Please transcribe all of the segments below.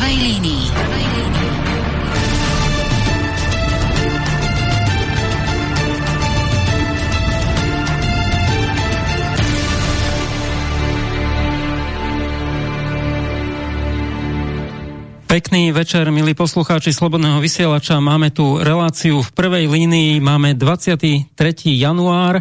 prvej línii. Pekný večer, milí poslucháči Slobodného vysielača. Máme tu reláciu v prvej línii. Máme 23. január,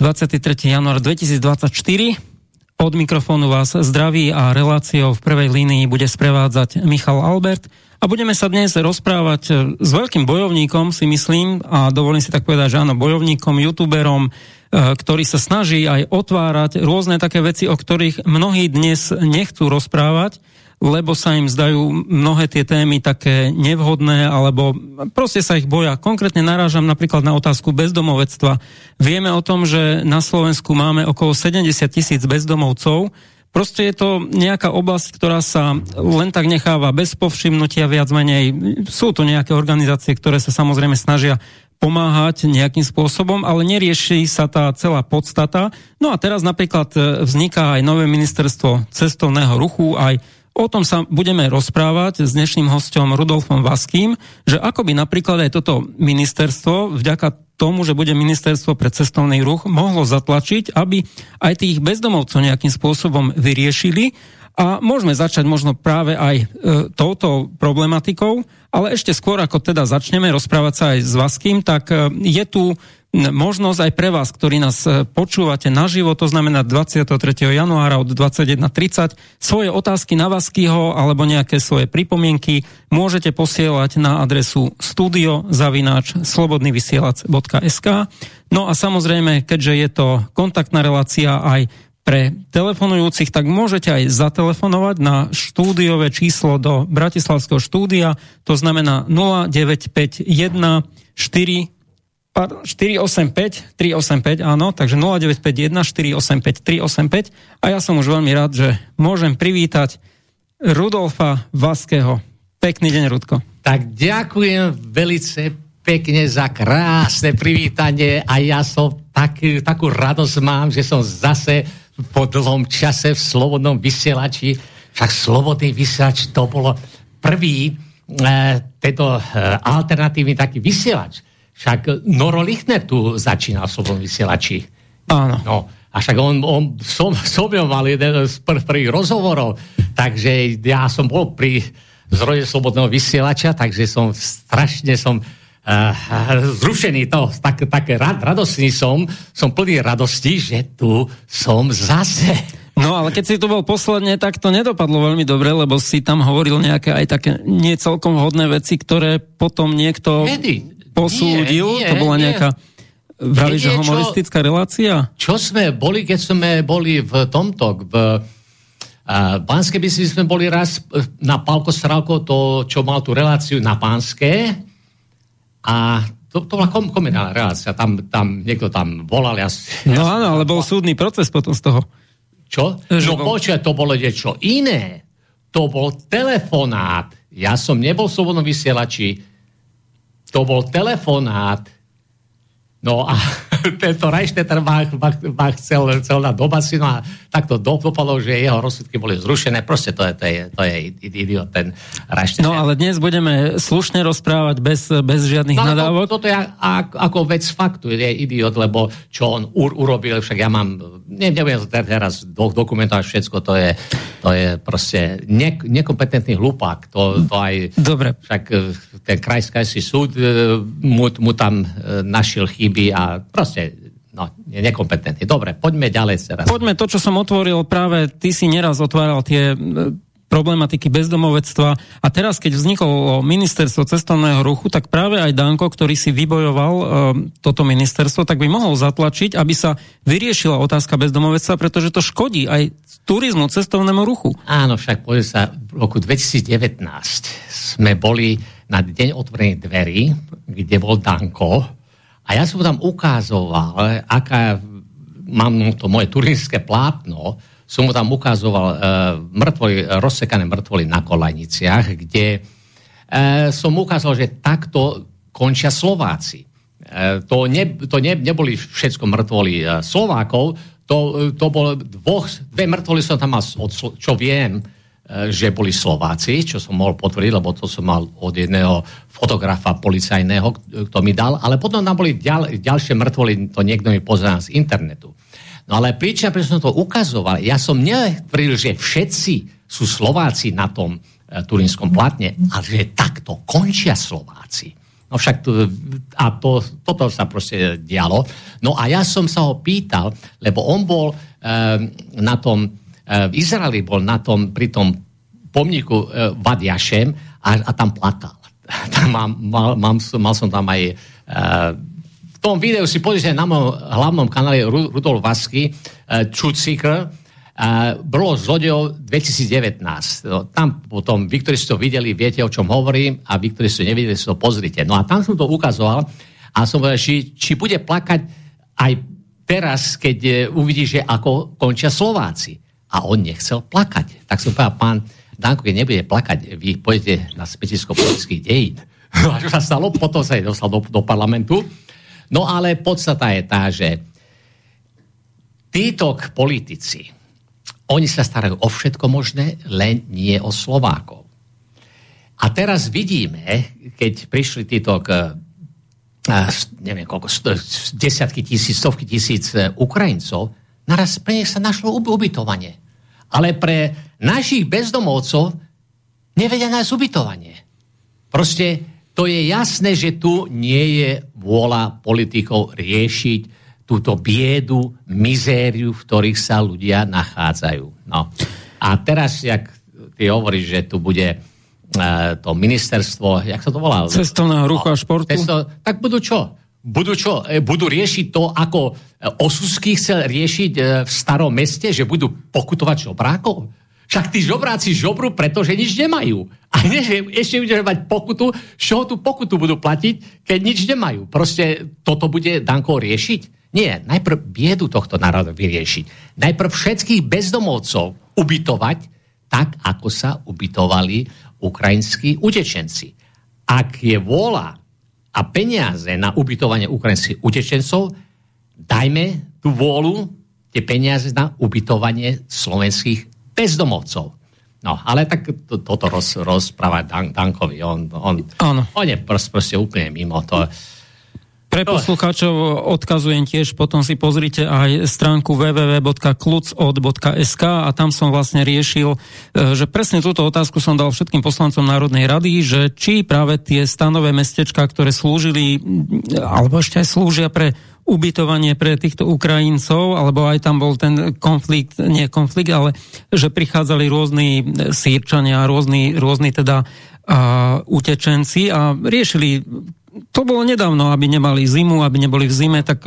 23. január 2024. Od mikrofónu vás zdraví a reláciou v prvej línii bude sprevádzať Michal Albert. A budeme sa dnes rozprávať s veľkým bojovníkom, si myslím, a dovolím si tak povedať, že áno, bojovníkom, youtuberom, e, ktorý sa snaží aj otvárať rôzne také veci, o ktorých mnohí dnes nechcú rozprávať lebo sa im zdajú mnohé tie témy také nevhodné, alebo proste sa ich boja. Konkrétne narážam napríklad na otázku bezdomovectva. Vieme o tom, že na Slovensku máme okolo 70 tisíc bezdomovcov, Proste je to nejaká oblasť, ktorá sa len tak necháva bez povšimnutia viac menej. Sú to nejaké organizácie, ktoré sa samozrejme snažia pomáhať nejakým spôsobom, ale nerieši sa tá celá podstata. No a teraz napríklad vzniká aj nové ministerstvo cestovného ruchu, aj O tom sa budeme rozprávať s dnešným hostom Rudolfom Vaským, že ako by napríklad aj toto ministerstvo, vďaka tomu, že bude ministerstvo pre cestovný ruch, mohlo zatlačiť, aby aj tých bezdomovcov nejakým spôsobom vyriešili. A môžeme začať možno práve aj e, touto problematikou, ale ešte skôr, ako teda začneme rozprávať sa aj s Vaským, tak e, je tu možnosť aj pre vás, ktorí nás e, počúvate naživo, to znamená 23. januára od 21.30, svoje otázky na Vaskyho alebo nejaké svoje pripomienky môžete posielať na adresu studiozavináč slobodnyvysielac.sk No a samozrejme, keďže je to kontaktná relácia aj pre telefonujúcich, tak môžete aj zatelefonovať na štúdiové číslo do Bratislavského štúdia, to znamená 0951 4 485, 385, áno, takže 0951 485 385 a ja som už veľmi rád, že môžem privítať Rudolfa Vaského. Pekný deň, Rudko. Tak ďakujem velice pekne za krásne privítanie a ja som tak, takú radosť mám, že som zase po dlhom čase v Slobodnom vysielači, však Slobodný vysielač to bolo prvý e, tento e, alternatívny taký vysielač však Noro Lichner tu začínal v Slobodnom vysielači. Áno. No, a však on, on som, som mal jeden z prv, prvých rozhovorov, takže ja som bol pri zrode Slobodného vysielača, takže som strašne som uh, zrušený to, tak, také rad, radostný som, som plný radosti, že tu som zase. No ale keď si tu bol posledne, tak to nedopadlo veľmi dobre, lebo si tam hovoril nejaké aj také nie celkom hodné veci, ktoré potom niekto... Kedy? Posúdil? Nie, nie, to bola nejaká... Vrali, že humoristická relácia? Čo sme boli, keď sme boli v tomto, v uh, Banskej by sme boli raz na Palko Stralko, to, čo mal tú reláciu na Pánske a to, to bola kom, komediálna relácia, tam, tam niekto tam volal. Ja, no ja áno, ale bol súdny proces potom z toho. Čo? Že no bol... počuť, to bolo niečo iné. To bol telefonát. Ja som nebol v slobodnom vysielači, to bol telefonát. No a tento Reichstetter ma, ma, ma chcel, chcel na dobaci, no a takto dopadlo, že jeho rozsudky boli zrušené. Proste to je, to je, to je idiot, ten Reichstetter. No ale dnes budeme slušne rozprávať bez, bez žiadnych no, nadávok. To, toto je ako, vec faktu, je idiot, lebo čo on ur, urobil, však ja mám, ne, nebudem teraz do, dokumentovať všetko, to je, to je proste ne, nekompetentný hlupák. To, to aj, Dobre. Však e, ten krajský súd e, mu, mu tam e, našiel chyby a proste proste no, je nekompetentný. Dobre, poďme ďalej teraz. Poďme to, čo som otvoril, práve ty si neraz otváral tie e, problematiky bezdomovectva a teraz, keď vzniklo ministerstvo cestovného ruchu, tak práve aj Danko, ktorý si vybojoval e, toto ministerstvo, tak by mohol zatlačiť, aby sa vyriešila otázka bezdomovectva, pretože to škodí aj turizmu, cestovnému ruchu. Áno, však poviem sa, v roku 2019 sme boli na deň otvorených dverí, kde bol Danko, a ja som tam ukázoval, aká mám to moje turistické plátno, som mu tam ukázoval uh, mŕtvoly, rozsekané mŕtvoly na kolajniciach, kde uh, som ukázal, že takto končia Slováci. Uh, to ne, to ne, neboli všetko mŕtvoly uh, Slovákov, to, to bolo dvoch, dve mŕtvoly som tam mal, od, čo viem, že boli Slováci, čo som mohol potvrdiť, lebo to som mal od jedného fotografa policajného, kto mi dal, ale potom tam boli ďal, ďalšie mŕtvoly, to niekto mi pozerá z internetu. No ale príčina, prečo som to ukazoval, ja som netvrdil, že všetci sú Slováci na tom e, turinskom platne, ale že takto končia Slováci. No však to, a to, toto sa proste dialo. No a ja som sa ho pýtal, lebo on bol e, na tom, v Izraeli bol na tom, pri tom pomníku e, Vadiašem a, a tam plakal. tam mám, mal, mám, mal som tam aj e, tom videu si pozrite na mojom hlavnom kanále Rudolf Vasky, Čucikr, uh, bolo zlodejov 2019. No, tam potom, vy, ktorí ste to videli, viete, o čom hovorím a vy, ktorí ste to nevideli, si to pozrite. No a tam som to ukazoval a som povedal, či, či bude plakať aj teraz, keď uvidí, že ako končia Slováci. A on nechcel plakať. Tak som povedal, pán Danko, keď nebude plakať, vy pôjdete na smetisko politických dejín. a čo sa stalo? Potom sa aj dostal do, do parlamentu No ale podstata je tá, že títo politici, oni sa starajú o všetko možné, len nie o Slovákov. A teraz vidíme, keď prišli títo k, neviem koľko, desiatky tisíc, stovky tisíc e, Ukrajincov, naraz pre nich sa našlo ubytovanie. Ale pre našich bezdomovcov nevedia nájsť ubytovanie. Proste to je jasné, že tu nie je vôľa politikov riešiť túto biedu, mizériu, v ktorých sa ľudia nachádzajú. No. A teraz, jak ty hovoríš, že tu bude uh, to ministerstvo, jak sa to volá? Cestovného ruchu a športu. Cesto, tak budú čo? Budú čo? E, budú riešiť to, ako e, Osusky chcel riešiť v starom meste, že budú pokutovať žobrákov? Však tí žobráci žobru, pretože nič nemajú. A nie, ešte budeme mať pokutu, čo tú pokutu budú platiť, keď nič nemajú. Proste toto bude Danko riešiť? Nie, najprv biedu tohto národa vyriešiť. Najprv všetkých bezdomovcov ubytovať tak, ako sa ubytovali ukrajinskí utečenci. Ak je vôľa a peniaze na ubytovanie ukrajinských utečencov, dajme tú vôľu, tie peniaze na ubytovanie slovenských bezdomovcov. No, ale tak to, toto roz, rozpráva Dan, Dankovi. On, on, on je proste, proste úplne mimo to. Pre poslucháčov odkazujem tiež, potom si pozrite aj stránku www.klucod.sk a tam som vlastne riešil, e, že presne túto otázku som dal všetkým poslancom Národnej rady, že či práve tie stanové mestečka, ktoré slúžili, alebo ešte aj slúžia pre ubytovanie pre týchto Ukrajincov, alebo aj tam bol ten konflikt, nie konflikt, ale že prichádzali rôzni sírčania, rôzni, rôzni teda a, utečenci a riešili to bolo nedávno, aby nemali zimu, aby neboli v zime, tak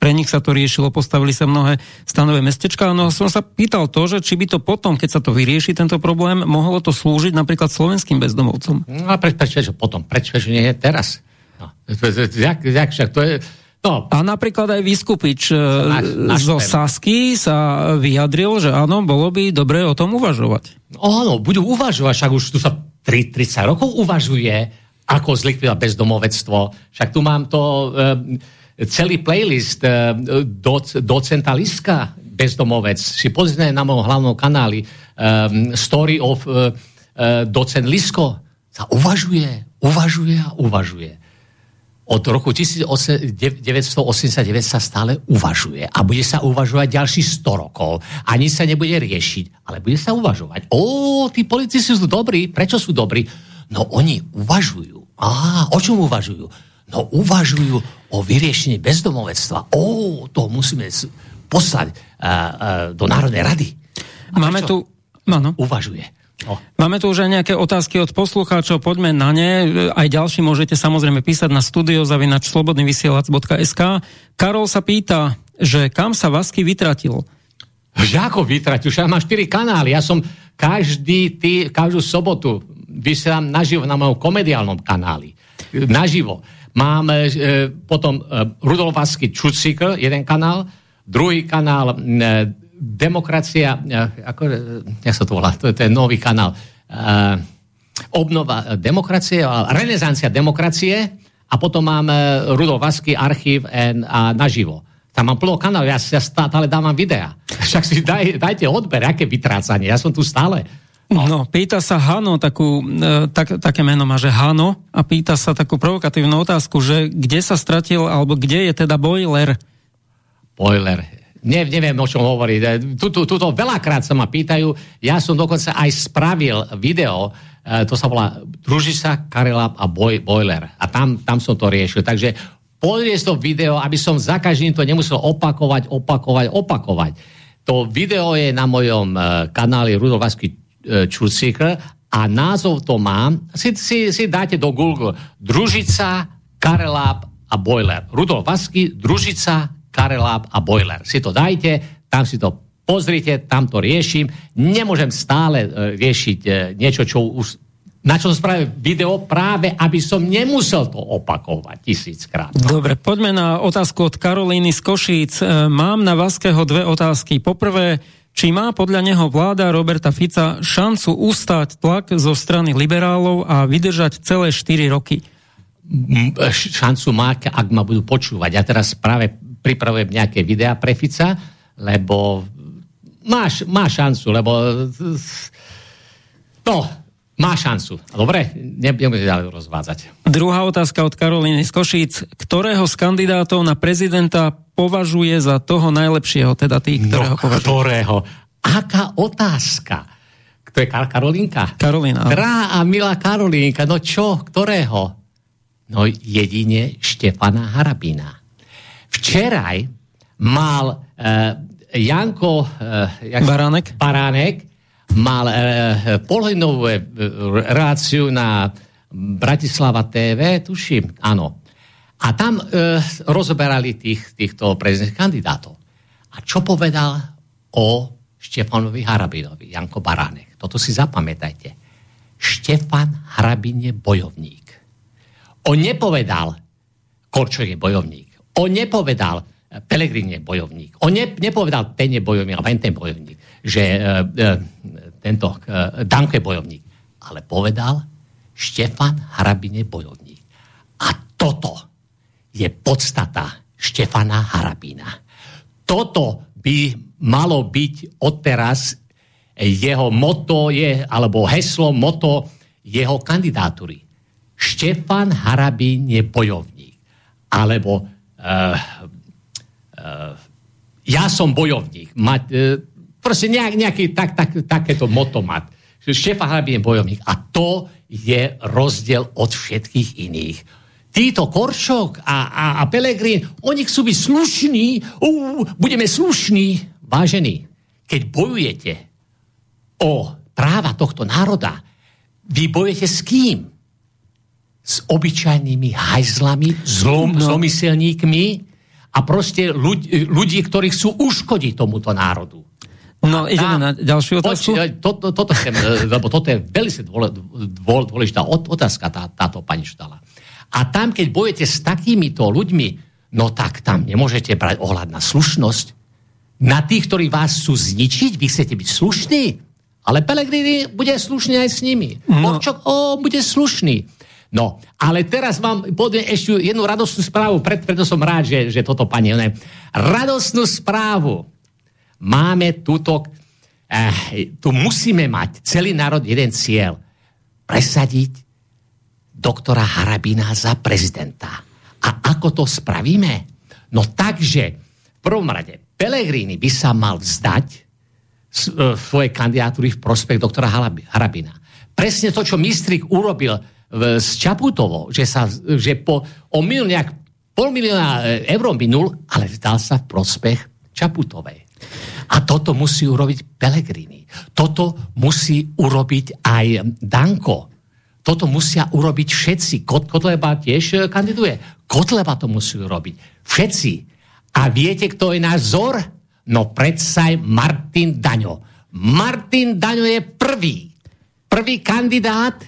pre nich sa to riešilo, postavili sa mnohé stanové mestečka. No som sa pýtal to, že či by to potom, keď sa to vyrieši, tento problém, mohlo to slúžiť napríklad slovenským bezdomovcom. No a prečo, prečo potom? Prečo, nie je teraz? No, jak, jak však to je, No. A napríklad aj Vyskupič e, naš, zo Sasky sa vyjadril, že áno, bolo by dobre o tom uvažovať. Áno, budú uvažovať, však už tu sa 3, 30 rokov uvažuje, ako zlikvidovať bezdomovectvo. Však tu mám to e, celý playlist e, doc, docenta Liska bezdomovec. Si pozrite na môjom hlavnom kanáli e, Story of e, e, docent Lisko. Sa uvažuje, uvažuje a uvažuje od roku 1989 sa stále uvažuje a bude sa uvažovať ďalší 100 rokov. Ani sa nebude riešiť, ale bude sa uvažovať. Ó, tí politici sú dobrí. Prečo sú dobrí? No oni uvažujú. Á, o čom uvažujú? No uvažujú o vyriešení bezdomovectva. Ó, to musíme poslať a, a, do Národnej rady. A Máme tu... Áno. Uvažuje. Oh. Máme tu už aj nejaké otázky od poslucháčov, poďme na ne. Aj ďalší môžete samozrejme písať na studiozavinačslobodnyvysielac.sk. Karol sa pýta, že kam sa Vasky vytratil? Že ako vytratil? Ja mám 4 kanály. Ja som každý tý, každú sobotu vysielam naživo na mojom komediálnom kanáli. Naživo. Mám e, potom e, Rudolf Vasky Čucikl, jeden kanál, druhý kanál e, demokracia, ako, jak sa to volá, to je ten nový kanál, uh, obnova demokracie, renesancia demokracie a potom mám Rudolf Vasky, archív a naživo. Tam mám plno kanál, ja, ja stále dávam videa. Však si daj, dajte odber, aké vytrácanie, ja som tu stále. No. no, pýta sa Hano, takú, e, tak, také meno má, že Hano, a pýta sa takú provokatívnu otázku, že kde sa stratil, alebo kde je teda boiler? Boiler. Ne, neviem, o čom hovorí. E, tuto, tuto veľakrát sa ma pýtajú. Ja som dokonca aj spravil video, e, to sa volá Družica, Karelab a Boj, Boiler. A tam, tam som to riešil. Takže pozrieť to video, aby som za každým to nemusel opakovať, opakovať, opakovať. To video je na mojom kanáli Rudolf Vasky Čucík a názov to má, si, si, si dáte do Google Družica, Kareláp a Boiler. Rudolf Vasky, Družica, Kareláp a Boiler. Si to dajte, tam si to pozrite, tam to riešim. Nemôžem stále e, riešiť e, niečo, čo už na čo som spravil video práve, aby som nemusel to opakovať tisíckrát. Dobre, poďme na otázku od Karolíny z Košíc. E, mám na Vaského dve otázky. Poprvé, či má podľa neho vláda Roberta Fica šancu ustať tlak zo strany liberálov a vydržať celé 4 roky? Šancu má, ak ma budú počúvať. Ja teraz práve pripravujem nejaké videá pre Fica, lebo má, má šancu, lebo no, má šancu. Dobre, nebudeme ďalej rozvádzať. Druhá otázka od Karolíny z Košíc. Ktorého z kandidátov na prezidenta považuje za toho najlepšieho, teda tých, ktorého no, považuje. ktorého? Aká otázka? To je Kar- Karolínka? Karolína. Drá a milá Karolínka, no čo, ktorého? No jedine Štefana Harabina. Včeraj mal uh, Janko uh, Baránek. Baránek mal uh, polhodinovú reláciu na Bratislava TV, tuším, áno. A tam e, rozoberali tých, týchto prezidentských kandidátov. A čo povedal o Štefanovi Harabinovi, Janko Baránek? Toto si zapamätajte. Štefan Harabin je bojovník. On nepovedal, Korčok je bojovník. On nepovedal, Pelegrin je bojovník. On ne, nepovedal, ten je bojovník, alebo ten bojovník, že e, e, tento e, Danko je bojovník. Ale povedal, Štefan Harabin je bojovník. A toto je podstata Štefana Harabína. Toto by malo byť odteraz jeho moto je, alebo heslo, moto jeho kandidatúry. Štefan Harabín je bojovník. Alebo uh, uh, ja som bojovník. Mať, uh, proste nejak, nejaký tak, tak, takéto moto mať. Štefan je bojovník. A to je rozdiel od všetkých iných títo Korčok a, a, a Pelegrín, oni chcú byť slušní, uh, budeme slušní. Vážení, keď bojujete o práva tohto národa, vy bojujete s kým? S obyčajnými hajzlami, zlom, no. zlomyselníkmi a proste ľudí, ľudí, ktorí chcú uškodiť tomuto národu. No, ideme na ďalšiu otázku. Poč, to, to, toto chcem, lebo toto je veľmi dôležitá otázka, tá, táto pani Štala. A tam, keď bojete s takýmito ľuďmi, no tak tam nemôžete brať ohľad na slušnosť. Na tých, ktorí vás chcú zničiť, vy chcete byť slušní, ale Pelegrini bude slušný aj s nimi. No. Orčok, o, bude slušný. No, ale teraz vám poviem ešte jednu radostnú správu, preto som rád, že, že toto pani, ne, radostnú správu. Máme túto, eh, tu musíme mať celý národ jeden cieľ. Presadiť doktora Harabina za prezidenta. A ako to spravíme? No takže, v prvom rade, Pelegrini by sa mal vzdať e, svoje kandidatúry v prospech doktora Harabina. Presne to, čo Mistrik urobil s Čaputovou, že, sa, že po, o mil nejak pol milióna e, eur minul, ale vzdal sa v prospech Čaputovej. A toto musí urobiť Pelegrini. Toto musí urobiť aj Danko. Toto musia urobiť všetci. Kotleba tiež e, kandiduje. Kotleba to musí urobiť. Všetci. A viete, kto je náš vzor? No predsa Martin Daňo. Martin Daňo je prvý. Prvý kandidát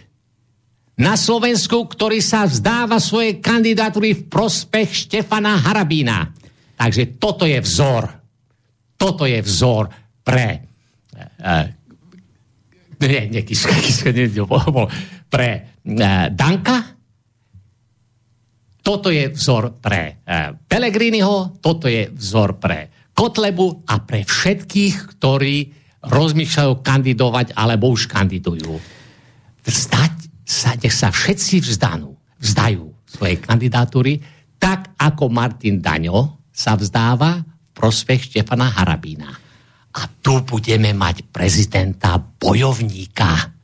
na Slovensku, ktorý sa vzdáva svoje kandidatúry v prospech Štefana Harabína. Takže toto je vzor. Toto je vzor pre... Uh, nie, nie, Kiska, Kiska, nie, bol, pre uh, Danka, toto je vzor pre Pelegriniho, toto je vzor pre Kotlebu a pre všetkých, ktorí rozmýšľajú kandidovať alebo už kandidujú. Vzdať sa, nech sa všetci vzdanú, vzdajú svojej kandidatúry, tak ako Martin Daňo sa vzdáva prospech Štefana Harabína. A tu budeme mať prezidenta bojovníka.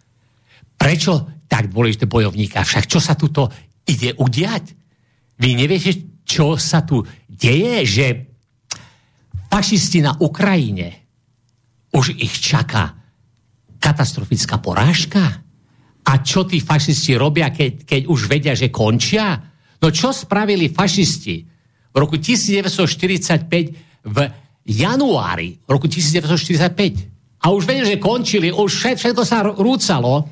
Prečo tak dôležité bojovníka? Však čo sa tuto ide udiať? Vy neviete, čo sa tu deje, že fašisti na Ukrajine už ich čaká katastrofická porážka? A čo tí fašisti robia, keď, keď už vedia, že končia? No čo spravili fašisti v roku 1945 v januári roku 1945? A už vedia, že končili, už všetko sa rúcalo.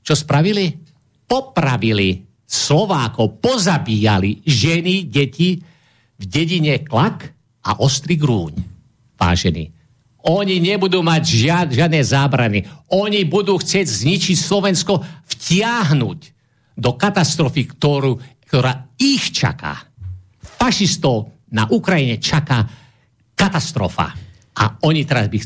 Čo spravili? Popravili Slovákov, pozabíjali ženy, deti v dedine Klak a Ostrý Grúň. Vážení. Oni nebudú mať žiad, žiadne zábrany. Oni budú chcieť zničiť Slovensko, vtiahnuť do katastrofy, ktorú, ktorá ich čaká. Fašistov na Ukrajine čaká katastrofa. A oni teraz by,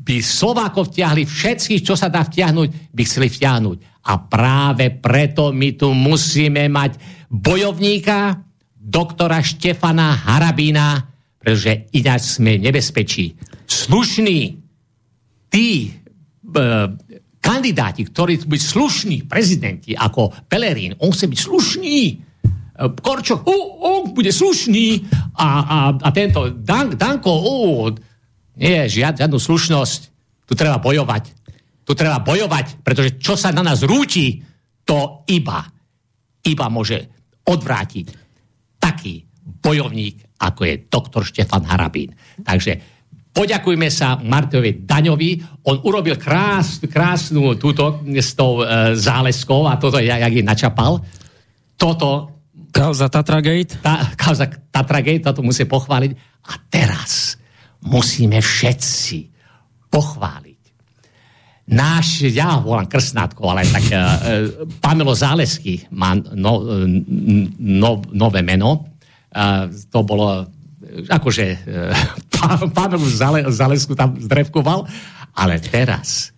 by Slovákov vtiahli všetkých, čo sa dá vtiahnuť, by chceli vtiahnuť. A práve preto my tu musíme mať bojovníka, doktora Štefana Harabína, pretože ináč sme nebezpečí. Slušní, tí e, kandidáti, ktorí byť slušní prezidenti, ako Pelerín, on chce byť slušný. E, Korčok, oh, on bude slušný. A, a, a tento Dan, Danko, oh, nie, žiad, žiadnu slušnosť. Tu treba bojovať. Tu treba bojovať, pretože čo sa na nás rúti, to iba, iba môže odvrátiť taký bojovník, ako je doktor Štefan Harabín. Takže poďakujme sa Martovi Daňovi. On urobil krás, krásnu túto s tou e, záleskou a toto, jak, jak je načapal. Toto... Kauza Tatragate. Tá, kauza Tatragate, toto musí pochváliť. A teraz musíme všetci pochváliť. Náš, ja volám krstnátko, ale tak e, Pamelo Zálesky má no, no, nové meno to bolo akože e, pánovu Zale, Zalesku tam zdrevkoval, ale teraz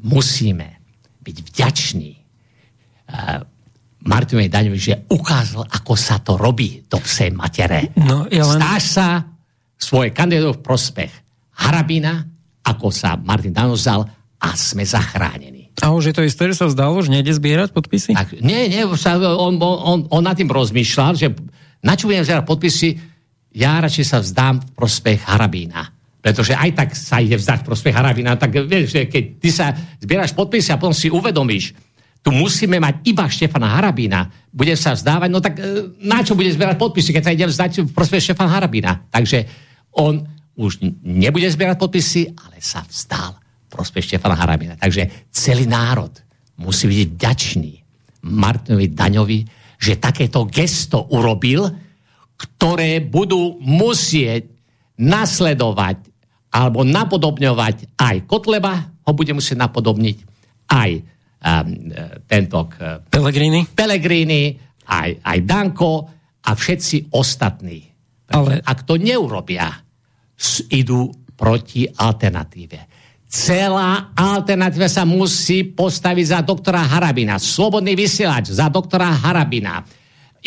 musíme byť vďační uh, Martinovi Daňovi, že ukázal, ako sa to robí do psej matere. No, ja len... Stáš sa svoje kandidátov v prospech Harabina, ako sa Martin Daňo vzal a sme zachránení. A už je to isté, že sa zdalo, že nejde zbierať podpisy? Tak, nie, nie, on, on, on, on nad tým rozmýšľal, že na čo budem zbierať podpisy? Ja radšej sa vzdám v prospech Harabína. Pretože aj tak sa ide vzdať v prospech Harabína. Tak vieš, že keď ty sa zbieraš podpisy a potom si uvedomíš, tu musíme mať iba Štefana Harabína, bude sa vzdávať, no tak e, na čo bude zbierať podpisy, keď sa ide vzdať v prospech Štefana Harabína. Takže on už nebude zbierať podpisy, ale sa vzdal v prospech Štefana Harabína. Takže celý národ musí byť ďačný Martinovi Daňovi, že takéto gesto urobil, ktoré budú musieť nasledovať alebo napodobňovať aj Kotleba, ho bude musieť napodobniť aj tento Pelegrini. Pelegrini, aj, aj Danko a všetci ostatní. Ale... Ak to neurobia, idú proti alternatíve. Celá alternatíva sa musí postaviť za doktora Harabina. Slobodný vysielač za doktora Harabina.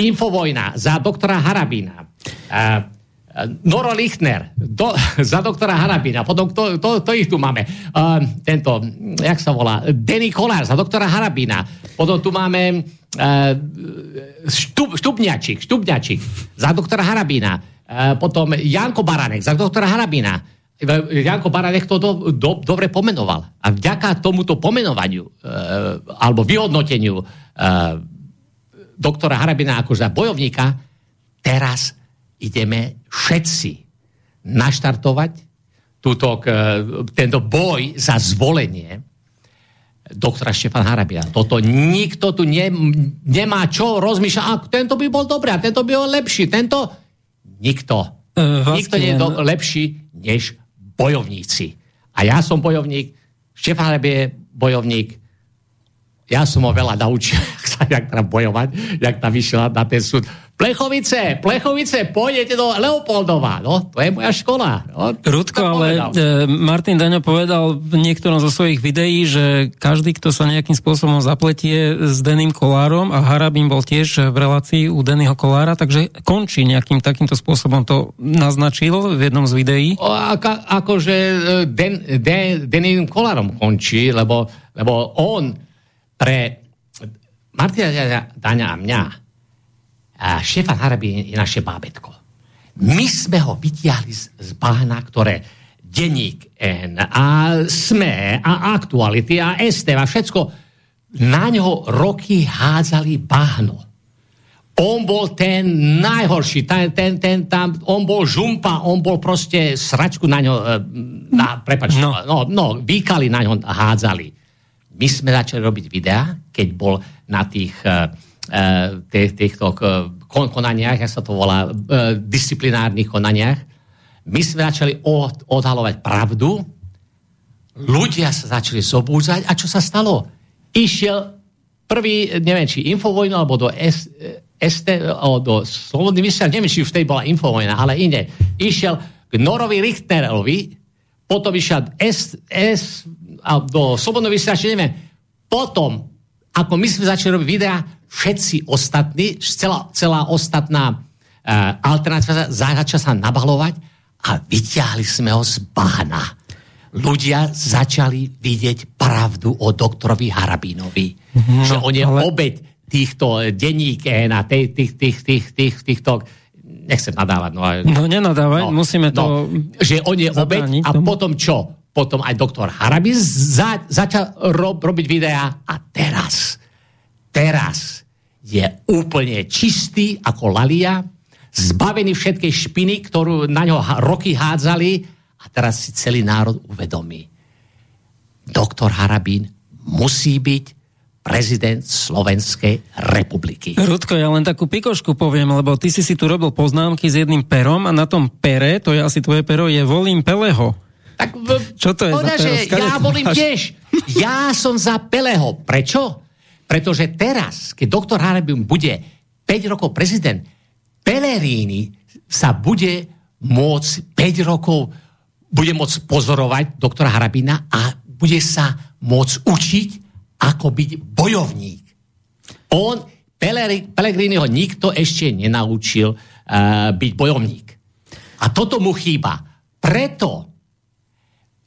Infovojna za doktora Harabina. Uh, Noro Lichtner do, za doktora Harabina. Potom to, to, to ich tu máme. Uh, tento, jak sa volá? Denny Kolár za doktora Harabina. Potom tu máme uh, štup, Štupňačik, Štupňačik za doktora Harabina. Uh, potom Janko Baranek za doktora Harabina. Janko Baranech to do, do, dobre pomenoval. A vďaka tomuto pomenovaniu e, alebo vyhodnoteniu e, doktora Harabina ako za bojovníka, teraz ideme všetci naštartovať túto, e, tento boj za zvolenie doktora Štefana Harabina. Toto nikto tu ne, nemá čo rozmýšľať, a tento by bol dobrý, a tento by bol lepší, tento... Nikto. Uh, nikto nie je do, lepší než bojovníci. A ja som bojovník, Štefán je bojovník, ja som ho veľa naučil, jak sa jak tam bojovať, jak tam vyšiel na ten súd. Plechovice, Plechovice, pôjdete do Leopoldova. No, to je moja škola. No, Rudko, ale e, Martin Daňo povedal v niektorom zo svojich videí, že každý, kto sa nejakým spôsobom zapletie s Deným Kolárom a Harabín bol tiež v relácii u Dennyho Kolára, takže končí nejakým takýmto spôsobom. To naznačil v jednom z videí. O, ako, akože Den, Den, Deným Kolárom končí, lebo, lebo on pre Martina Daňa a mňa Štefan Harabín je naše bábetko. My sme ho vytiahli z, z bahna, ktoré denník N a SME a Aktuality a STV a všetko na ňo roky hádzali bahno. On bol ten najhorší, ten, ten, ten tam, on bol žumpa, on bol proste sračku na ňo, e, na, prepač, no. no, no, výkali na ňo hádzali. My sme začali robiť videá, keď bol na tých uh, týchto konaniach, jak sa to volá, disciplinárnych konaniach, my sme začali od, odhalovať pravdu, ľudia sa začali zobúzať. A čo sa stalo? Išiel prvý, neviem, či Infovojnu, alebo do S, ST, do Slobodný vysiel, neviem, či už tej bola Infovojna, ale inde. Išiel k Norovi Richterovi, potom išiel S, S, do Slobodného vysielača, neviem, potom, ako my sme začali robiť videá, všetci ostatní, celá, celá ostatná uh, alternatíva začala sa nabalovať a vyťahli sme ho z bahna. Ľudia začali vidieť pravdu o doktorovi Harabínovi. No, že on je ale... obeď týchto denník na tých, tých, tých, tých, tých, týchto nechcem nadávať. No, no nenadávať, no, musíme to... No, že on je obeď a tomu. potom čo? Potom aj doktor Harabín za, začal rob, robiť videá a teraz, teraz je úplne čistý ako lalia, zbavený všetkej špiny, ktorú na ňo roky hádzali a teraz si celý národ uvedomí. Doktor Harabín musí byť prezident Slovenskej republiky. Rudko, ja len takú pikošku poviem, lebo ty si si tu robil poznámky s jedným perom a na tom pere, to je asi tvoje pero, je volím Peleho. Tak, Čo to je za pero? Ja volím tiež. Ja som za Peleho. Prečo? Pretože teraz, keď doktor Harabin bude 5 rokov prezident, Pellegrini sa bude môcť 5 rokov bude môcť pozorovať doktora Harabina a bude sa môcť učiť, ako byť bojovník. On, Pellegrini ho nikto ešte nenaučil uh, byť bojovník. A toto mu chýba. Preto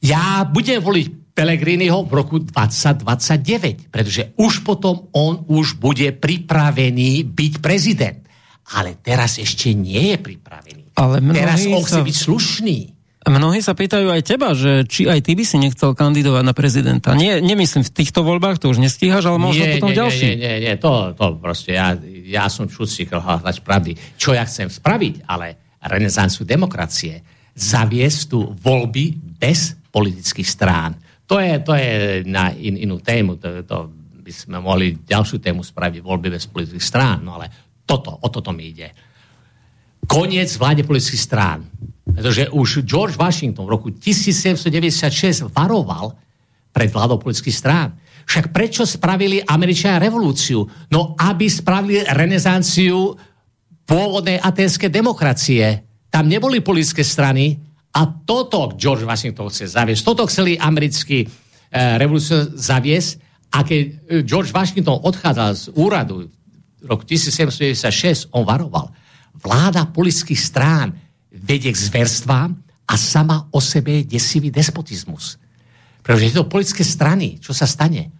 ja budem voliť Pelegriniho v roku 2029, pretože už potom on už bude pripravený byť prezident. Ale teraz ešte nie je pripravený. Ale teraz on chce sa... byť slušný. Mnohí sa pýtajú aj teba, že či aj ty by si nechcel kandidovať na prezidenta. Nie, nemyslím v týchto voľbách, to už nestíhaš, ale možno nie, potom nie, ďalší. Nie, nie, nie, to, to proste, ja, ja som čudcík hľadať pravdy. Čo ja chcem spraviť, ale renesancu demokracie, zaviesť tu voľby bez politických strán. To je, to je na in, inú tému, to, to by sme mohli ďalšiu tému spraviť voľby bez politických strán, no ale toto, o toto mi ide. Koniec vláde politických strán. Pretože už George Washington v roku 1796 varoval pred vládou politických strán. Však prečo spravili Američania revolúciu? No, aby spravili renesanciu pôvodnej aténskej demokracie. Tam neboli politické strany, a toto George Washington chce zaviesť. Toto chceli americkí e, revolúciu zaviesť. A keď e, George Washington odchádzal z úradu v roku 1796, on varoval. Vláda politických strán vedie k zverstvám a sama o sebe je desivý despotizmus. Pretože tieto politické strany, čo sa stane?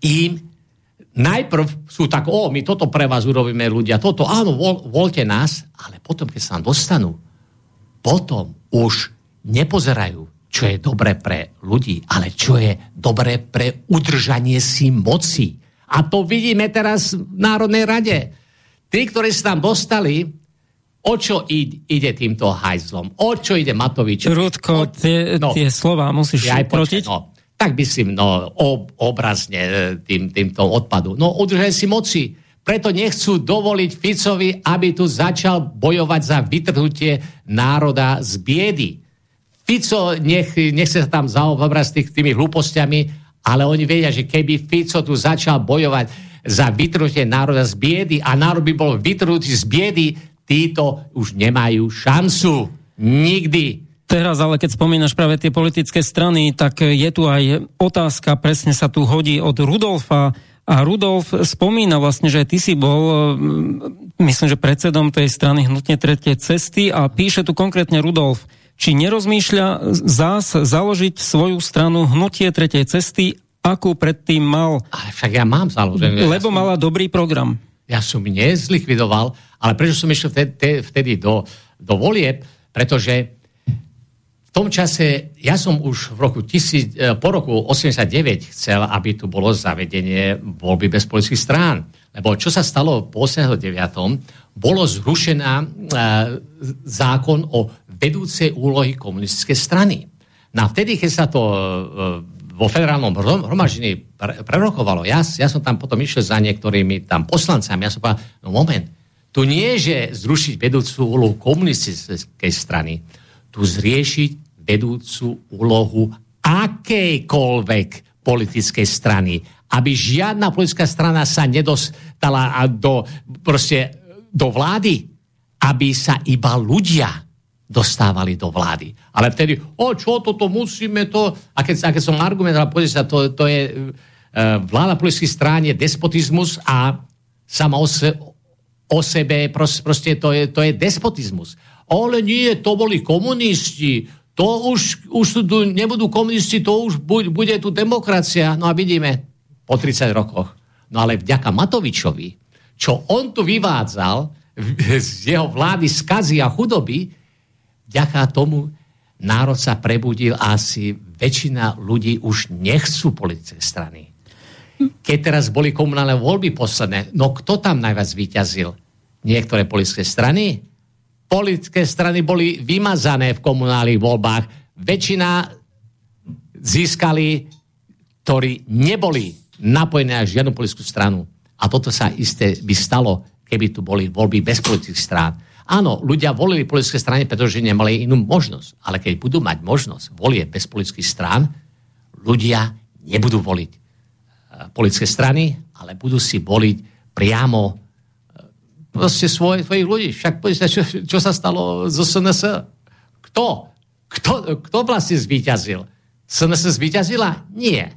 Im najprv sú tak, o, my toto pre vás urobíme ľudia, toto, áno, vol, voľte nás, ale potom, keď sa nám dostanú, potom už nepozerajú, čo je dobre pre ľudí, ale čo je dobre pre udržanie si moci. A to vidíme teraz v Národnej rade. Tí, ktorí sa tam dostali, o čo ide týmto hajzlom? O čo ide Matovič? Rudko, o, tie, no, tie slova musíš ja protiť? No, tak by si no, ob, obrazne e, tým, týmto odpadu. No, udržaj si moci. Preto nechcú dovoliť Ficovi, aby tu začal bojovať za vytrhnutie národa z biedy. Fico nech, nechce sa tam zaobrať s tých, tými hlúpostiami, ale oni vedia, že keby Fico tu začal bojovať za vytrhnutie národa z biedy a národ by bol vytrhnutý z biedy, títo už nemajú šancu. Nikdy. Teraz ale keď spomínaš práve tie politické strany, tak je tu aj otázka, presne sa tu hodí od Rudolfa a Rudolf spomína vlastne, že ty si bol, mm, myslím, že predsedom tej strany Hnutne tretie cesty a píše tu konkrétne Rudolf, či nerozmýšľa zás založiť svoju stranu Hnutie tretej cesty, akú predtým mal. Ale však ja mám založené. Lebo ja som, mala dobrý program. Ja som nezlikvidoval, ale prečo som išiel vtedy, vtedy do, do volieb, pretože v tom čase, ja som už v roku tisíc, e, po roku 89 chcel, aby tu bolo zavedenie voľby bez politických strán. Lebo čo sa stalo po 89. bolo zrušená e, zákon o vedúcej úlohy komunistickej strany. No a vtedy, keď sa to e, vo federálnom hromaždení prerokovalo, ja, ja som tam potom išiel za niektorými tam poslancami, ja som povedal, no moment, tu nie je, že zrušiť vedúcu úlohu komunistickej strany, tu zriešiť vedúcu úlohu akejkoľvek politickej strany. Aby žiadna politická strana sa nedostala do, proste, do vlády, aby sa iba ľudia dostávali do vlády. Ale vtedy, o čo toto musíme to... A keď, a keď som argumentoval, povedal sa, to, to je uh, vláda politických strán je despotizmus a sama o, se, o sebe proste, to, je, to je despotizmus ale nie, to boli komunisti, to už, už tu nebudú komunisti, to už bude tu demokracia. No a vidíme po 30 rokoch. No ale vďaka Matovičovi, čo on tu vyvádzal z jeho vlády skazy a chudoby, vďaka tomu národ sa prebudil a asi väčšina ľudí už nechcú politické strany. Keď teraz boli komunálne voľby posledné, no kto tam najviac vyťazil? Niektoré politické strany? politické strany boli vymazané v komunálnych voľbách. Väčšina získali, ktorí neboli napojené na žiadnu politickú stranu. A toto sa isté by stalo, keby tu boli voľby bez politických strán. Áno, ľudia volili politické strany, pretože nemali inú možnosť. Ale keď budú mať možnosť volie bez politických strán, ľudia nebudú voliť politické strany, ale budú si voliť priamo proste svoj, svojich ľudí. Však sa, čo, čo sa stalo zo SNS? Kto? Kto, kto vlastne zvíťazil? SNS zvíťazila? Nie.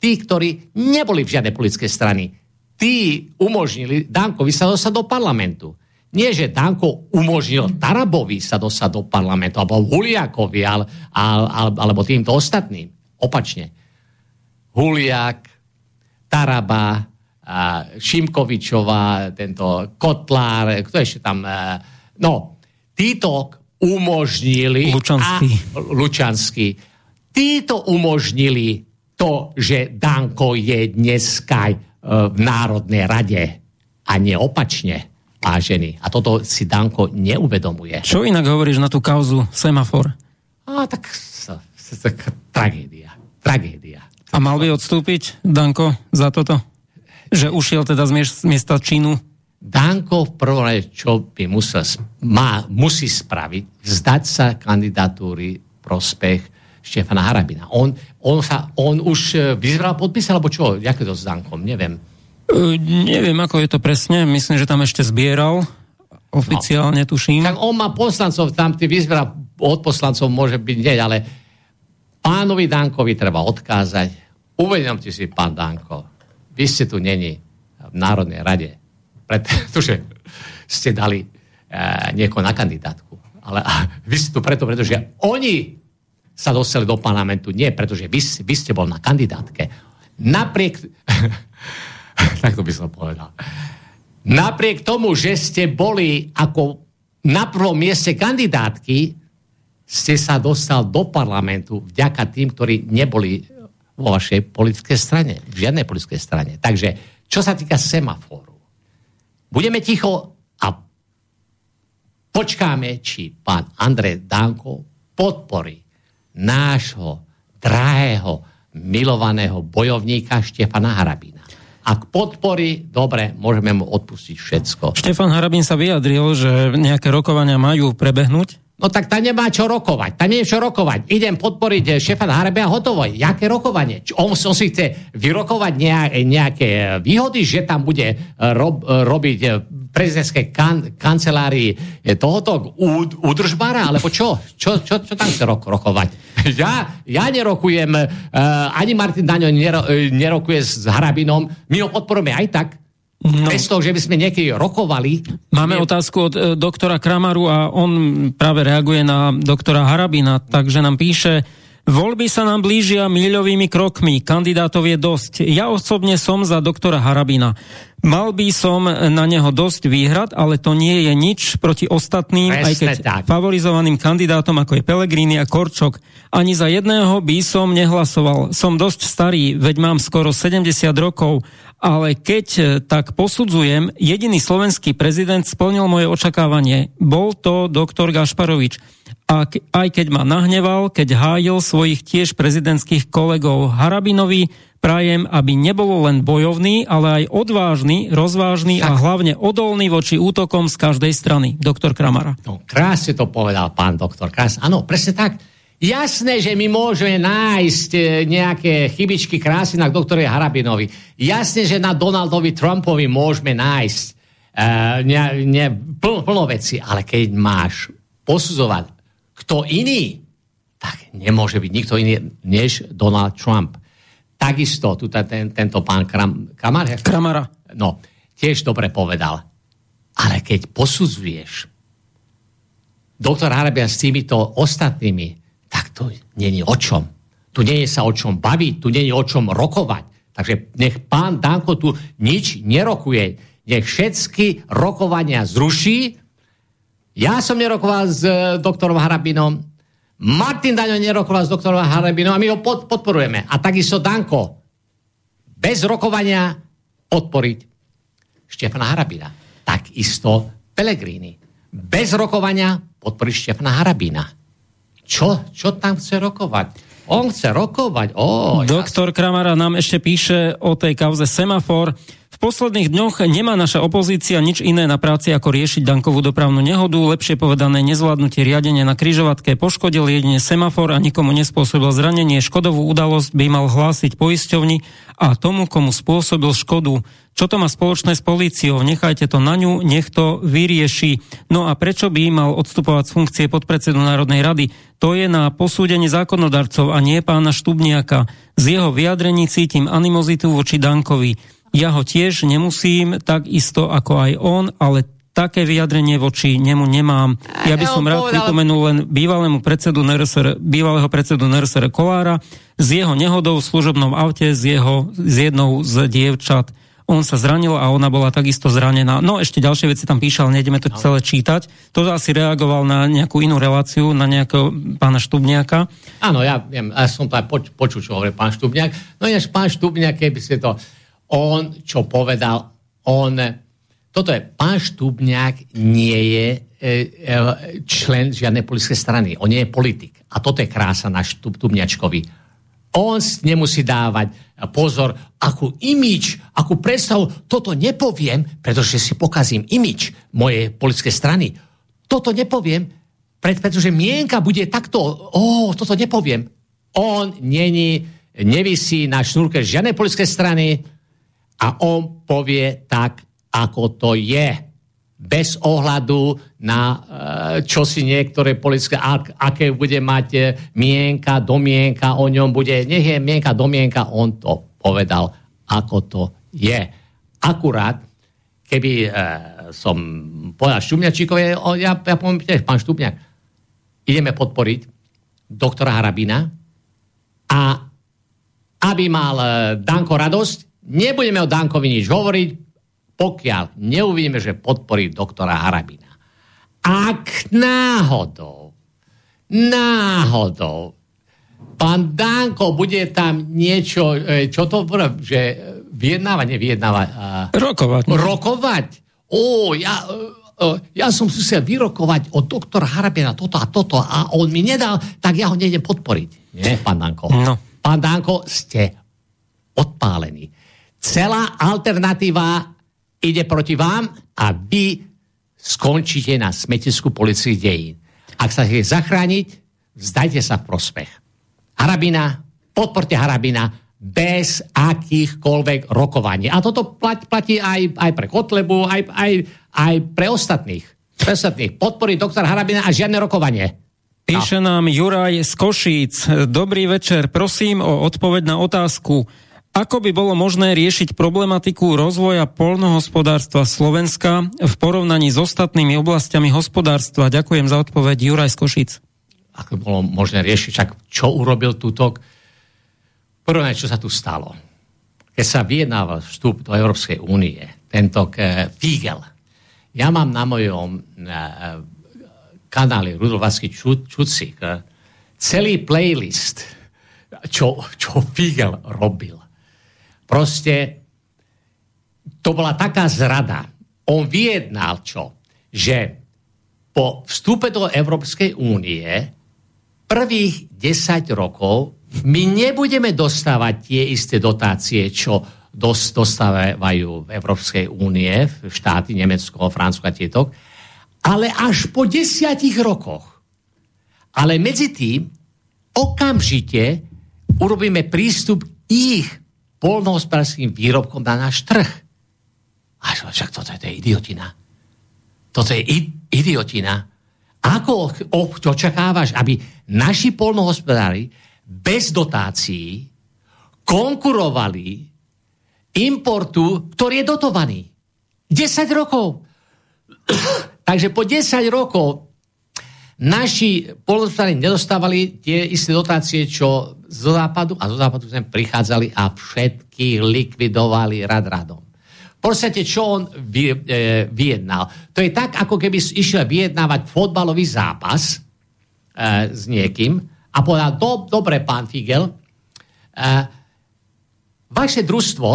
Tí, ktorí neboli v žiadnej politickej strany, tí umožnili Dankovi sa dostať do parlamentu. Nie, že Danko umožnil Tarabovi sa dostať do parlamentu, alebo Huliakovi, ale, ale, alebo týmto ostatným. Opačne. Huliak, Taraba, Šimkovičová, tento Kotlár, kto ešte tam... E, no, títo umožnili... Lučanský. A, Lučanský. Títo umožnili to, že Danko je dneska e, v Národnej rade a neopačne, vážený. A toto si Danko neuvedomuje. Čo inak hovoríš na tú kauzu semafor? A tak, tak tragédia. Tragédia. A mal by odstúpiť Danko za toto? Že ušiel teda z miesta činu? Danko v prvom čo by musel, má, musí spraviť, vzdať sa kandidatúry prospech Štefana Harabina. On, on, sa, on už e, vyzval podpis, alebo čo? Jak to s Dankom? Neviem. Uh, neviem, ako je to presne. Myslím, že tam ešte zbieral. Oficiálne no. tuším. Tak on má poslancov, tam ty vyzbera od poslancov môže byť nie, ale pánovi Dankovi treba odkázať. Uvedomte si, pán Danko, vy ste tu není v Národnej rade, pretože ste dali e, niekoho na kandidátku. Ale a, vy ste tu preto, pretože oni sa dostali do parlamentu. Nie, pretože vy, vy ste bol na kandidátke. Napriek... tak to by som povedal. Napriek tomu, že ste boli ako na prvom mieste kandidátky, ste sa dostal do parlamentu vďaka tým, ktorí neboli vo vašej politickej strane. V žiadnej politickej strane. Takže, čo sa týka semaforu, budeme ticho a počkáme, či pán Andrej Danko podporí nášho drahého, milovaného bojovníka Štefana Harabína. Ak podporí, dobre, môžeme mu odpustiť všetko. Štefan Harabín sa vyjadril, že nejaké rokovania majú prebehnúť No tak tam nemá čo rokovať. Tam nie je čo rokovať. Idem podporiť šefa Harebe a hotovo. Jaké rokovanie? On, on si chce vyrokovať nejaké výhody, že tam bude rob, robiť prezidentské kan, kancelárii tohoto údržbára, alebo čo? Čo, čo, čo tam chce rok, rokovať? Ja, ja nerokujem, ani Martin Daňo nero, nerokuje s Harabinom, my ho podporujeme aj tak, No. Bez toho, že by sme niekedy rokovali. Máme nie... otázku od e, doktora Kramaru a on práve reaguje na doktora Harabina, takže nám píše, Voľby sa nám blížia míľovými krokmi, kandidátov je dosť. Ja osobne som za doktora Harabina. Mal by som na neho dosť výhrad, ale to nie je nič proti ostatným, Presne aj keď tak. favorizovaným kandidátom ako je Pelegrini a Korčok. Ani za jedného by som nehlasoval. Som dosť starý, veď mám skoro 70 rokov, ale keď tak posudzujem, jediný slovenský prezident splnil moje očakávanie. Bol to doktor Gašparovič a aj keď ma nahneval, keď hájil svojich tiež prezidentských kolegov Harabinovi, prajem, aby nebolo len bojovný, ale aj odvážny, rozvážny tak. a hlavne odolný voči útokom z každej strany. Doktor Kramara. No, krásne to povedal pán doktor. Krásne. Áno, presne tak. Jasné, že my môžeme nájsť e, nejaké chybičky krásy na doktore Harabinovi. Jasné, že na Donaldovi Trumpovi môžeme nájsť uh, ne, ne, plno, plno veci, ale keď máš posudzovať kto iný, tak nemôže byť nikto iný než Donald Trump. Takisto, tu ten, tento pán Kram, Kramar, Kramara. No, tiež dobre povedal. Ale keď posudzuješ doktor Harabia s týmito ostatnými, tak to není o čom. Tu nie je sa o čom baviť, tu nie je o čom rokovať. Takže nech pán Danko tu nič nerokuje. Nech všetky rokovania zruší ja som nerokoval s uh, doktorom Harabinom, Martin Daňo nerokoval s doktorom Harabinom a my ho pod, podporujeme. A takisto Danko. Bez rokovania podporiť Štefana Harabina. Takisto Pelegrini. Bez rokovania podporiť Štefana Harabina. Čo? Čo tam chce rokovať? On chce rokovať. Oh, Doktor ja... Kramara nám ešte píše o tej kauze Semafor. Posledných dňoch nemá naša opozícia nič iné na práci, ako riešiť Dankovú dopravnú nehodu, lepšie povedané nezvládnutie riadenia na kryžovatke, poškodil jedine semafor a nikomu nespôsobil zranenie. Škodovú udalosť by mal hlásiť poisťovni a tomu, komu spôsobil škodu. Čo to má spoločné s políciou? Nechajte to na ňu, nech to vyrieši. No a prečo by mal odstupovať z funkcie podpredsedu Národnej rady? To je na posúdenie zákonodarcov a nie pána Štubniaka. Z jeho vyjadrení cítim animozitu voči Dankovi. Ja ho tiež nemusím, tak isto ako aj on, ale také vyjadrenie voči nemu nemám. Ja by som rád pripomenul len bývalému predsedu NRSR, bývalého predsedu NRSR Kolára s jeho nehodou v služobnom aute s, jeho, s jednou z dievčat. On sa zranil a ona bola takisto zranená. No ešte ďalšie veci tam píšal, nejdeme to celé čítať. To asi reagoval na nejakú inú reláciu, na nejakého pána Štubniaka. Áno, ja viem, ja som to aj počul, čo hovorí pán Štubniak. No ináč pán Štubniak, keby ste to on, čo povedal, on, toto je, pán Štúbňák nie je e, e, člen žiadnej politickej strany. On nie je politik. A toto je krása na Štúbňačkovi. On nemusí dávať pozor, akú imič, akú predstavu, toto nepoviem, pretože si pokazím imič mojej politickej strany. Toto nepoviem, pretože mienka bude takto, oh, toto nepoviem. On není, nevisí na šnúrke žiadnej politickej strany, a on povie tak, ako to je. Bez ohľadu na e, čo si niektoré politické, ak, aké bude mať e, mienka, domienka o ňom bude, nech je mienka, domienka, on to povedal, ako to je. Akurát, keby e, som povedal Štupňačíkovi, ja, ja poviem tiež, pán Štupňak, ideme podporiť doktora Harabina a aby mal Danko radosť, Nebudeme o Dankovi nič hovoriť, pokiaľ neuvidíme, že podporí doktora Harabina. Ak náhodou, náhodou, pán Danko bude tam niečo, e, čo to že vyjednáva, nevyjednáva. Rokovať. Rokovať. Ó, ja, e, e, ja som si chcel vyrokovať od doktora Harabina toto a toto a on mi nedal, tak ja ho nejdem podporiť. Nie, pán Danko. No. Pán Danko, ste odpálení celá alternatíva ide proti vám a vy skončíte na smetisku policii dejín. Ak sa chce zachrániť, vzdajte sa v prospech. Harabina, podporte Harabina bez akýchkoľvek rokovaní. A toto platí, platí aj, aj pre Kotlebu, aj, aj, aj pre ostatných. Pre ostatných. Podporí doktor Harabina a žiadne rokovanie. Píše no. nám Juraj z Košíc. Dobrý večer, prosím o odpoveď na otázku. Ako by bolo možné riešiť problematiku rozvoja polnohospodárstva Slovenska v porovnaní s ostatnými oblastiami hospodárstva? Ďakujem za odpoveď Juraj z Košic. Ako bolo možné riešiť, čak čo urobil túto? Porovnanie, čo sa tu stalo. Keď sa vyjednával vstup do Európskej únie, tento Fígel, ja mám na mojom kanáli Rudolvácky Čucik celý playlist, čo, čo Fígel robil Proste to bola taká zrada. On vyjednal čo? Že po vstupe do Európskej únie prvých 10 rokov my nebudeme dostávať tie isté dotácie, čo dostávajú v Európskej únie, štáty Nemecko, Francúzsko a tieto, ale až po desiatich rokoch. Ale medzi tým okamžite urobíme prístup ich polnohospodárským výrobkom na náš trh. A však toto je, to je idiotina. Toto je idiotina. Ako očakávaš, aby naši polnohospodári bez dotácií konkurovali importu, ktorý je dotovaný. 10 rokov. Takže po 10 rokov naši polnohospodári nedostávali tie isté dotácie, čo zo západu a zo západu sme prichádzali a všetky likvidovali rad radom. V čo on vy, e, vyjednal? To je tak, ako keby išiel vyjednávať fotbalový zápas e, s niekým a povedal, do, dobre, pán Figel, e, vaše družstvo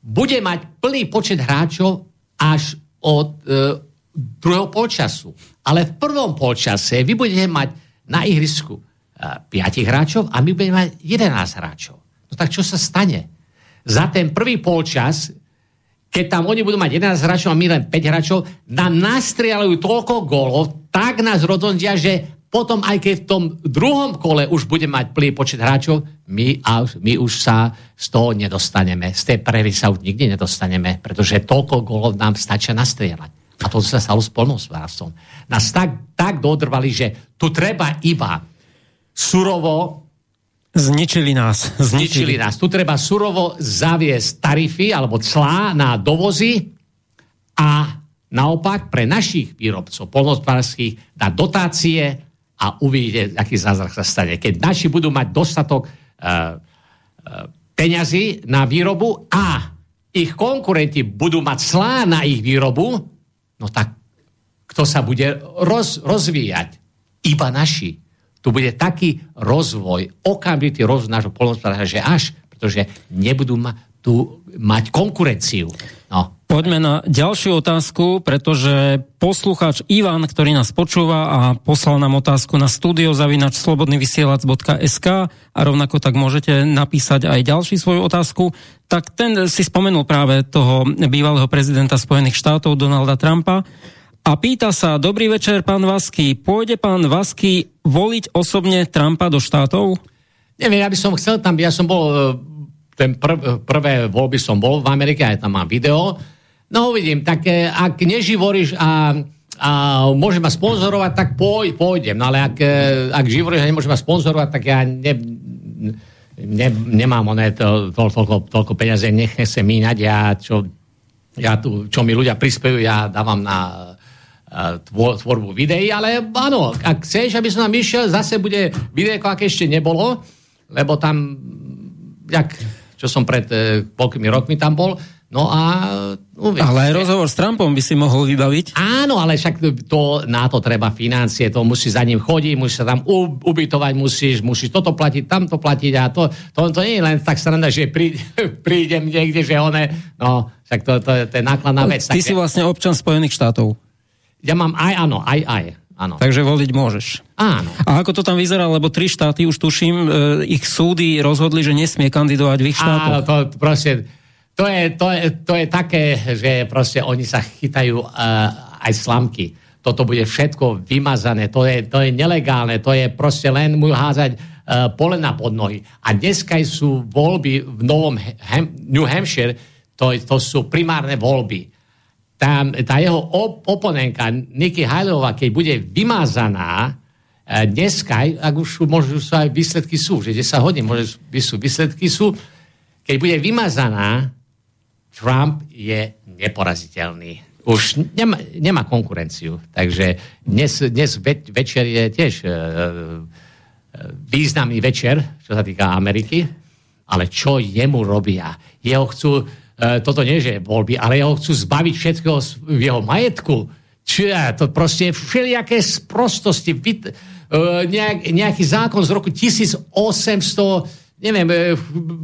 bude mať plný počet hráčov až od e, druhého polčasu ale v prvom polčase vy budete mať na ihrisku 5 eh, hráčov a my budeme mať 11 hráčov. No tak čo sa stane? Za ten prvý polčas, keď tam oni budú mať 11 hráčov a my len 5 hráčov, nám nastrieľajú toľko gólov, tak nás rozhodia, že potom aj keď v tom druhom kole už bude mať plný počet hráčov, my, my už sa z toho nedostaneme. Z tej prehry sa už nikdy nedostaneme, pretože toľko gólov nám stačia nastrieľať. A to sa stalo s polnohospodárstvom. Nás tak, tak dodrvali, že tu treba iba surovo Zničili nás. Zničili. zničili nás. Tu treba surovo zaviesť tarify alebo clá na dovozy a naopak pre našich výrobcov polnohospodárských dať dotácie a uvidíte, aký zázrak sa stane. Keď naši budú mať dostatok uh, uh, peňazí na výrobu a ich konkurenti budú mať slá na ich výrobu, no tak kto sa bude roz, rozvíjať? Iba naši. Tu bude taký rozvoj, okamžitý rozvoj nášho polnospodára, že až, pretože nebudú ma tu mať konkurenciu. No. Poďme na ďalšiu otázku, pretože poslucháč Ivan, ktorý nás počúva a poslal nám otázku na studiozavinač.slobodnyvysielac.sk a rovnako tak môžete napísať aj ďalší svoju otázku, tak ten si spomenul práve toho bývalého prezidenta Spojených štátov Donalda Trumpa a pýta sa, dobrý večer, pán Vasky, pôjde pán Vasky voliť osobne Trumpa do štátov? Neviem, ja by som chcel tam, ja som bol, e, ten prv, prvé voľby som bol v Amerike, aj tam mám video, No uvidím, tak e, ak neživoríš a, a môže ma sponzorovať, tak poj, pôjdem. No ale ak, e, ak živoríš a nemôže ma sponzorovať, tak ja ne, ne, nemám oné to, to, toľko, toľko peniaze, nech nechcem míňať. Ja, čo, ja tu, čo mi ľudia prispejú, ja dávam na e, tvorbu videí, ale áno, ak chceš, aby som tam išiel, zase bude videjko, aké ešte nebolo, lebo tam, jak, čo som pred e, polkými rokmi tam bol, No a... Uvidíte. Ale aj rozhovor s Trumpom by si mohol vybaviť. Áno, ale však to, na to treba financie, to musí za ním chodiť, musí sa tam ubytovať, musíš, musíš toto platiť, tamto platiť a to, to, to nie je len tak sranda, že prí, prídem niekde, že one, no, však to, to, to je nákladná vec. Ty si vlastne občan Spojených štátov. Ja mám aj, áno, aj, aj. Áno. Takže voliť môžeš. Áno. A ako to tam vyzerá, lebo tri štáty, už tuším, e, ich súdy rozhodli, že nesmie kandidovať v ich štátoch. Áno, to proste, to je, to, je, to je také, že proste oni sa chytajú uh, aj slamky. toto bude všetko vymazané, to je, to je nelegálne, to je proste len mu házať uh, polena pod nohy. A dneska sú voľby v Novom Ham, New Hampshire, to, to sú primárne voľby. Tá, tá jeho op- oponentka Nikki Haleyová, keď bude vymazaná, uh, dneska, ak už môžu sa aj výsledky sú, že 10 hodín môže sú výsledky sú, keď bude vymazaná, Trump je neporaziteľný už nemá, nemá konkurenciu. Takže dnes, dnes več, večer je tiež uh, významný večer, čo sa týka Ameriky, ale čo jemu robia? Jeho chcú, toto nie že voľby, ale jeho chcú zbaviť všetkého v jeho majetku. Čiže to proste všelijaké sprostosti. Vy, uh, nejak, nejaký zákon z roku 1800, neviem,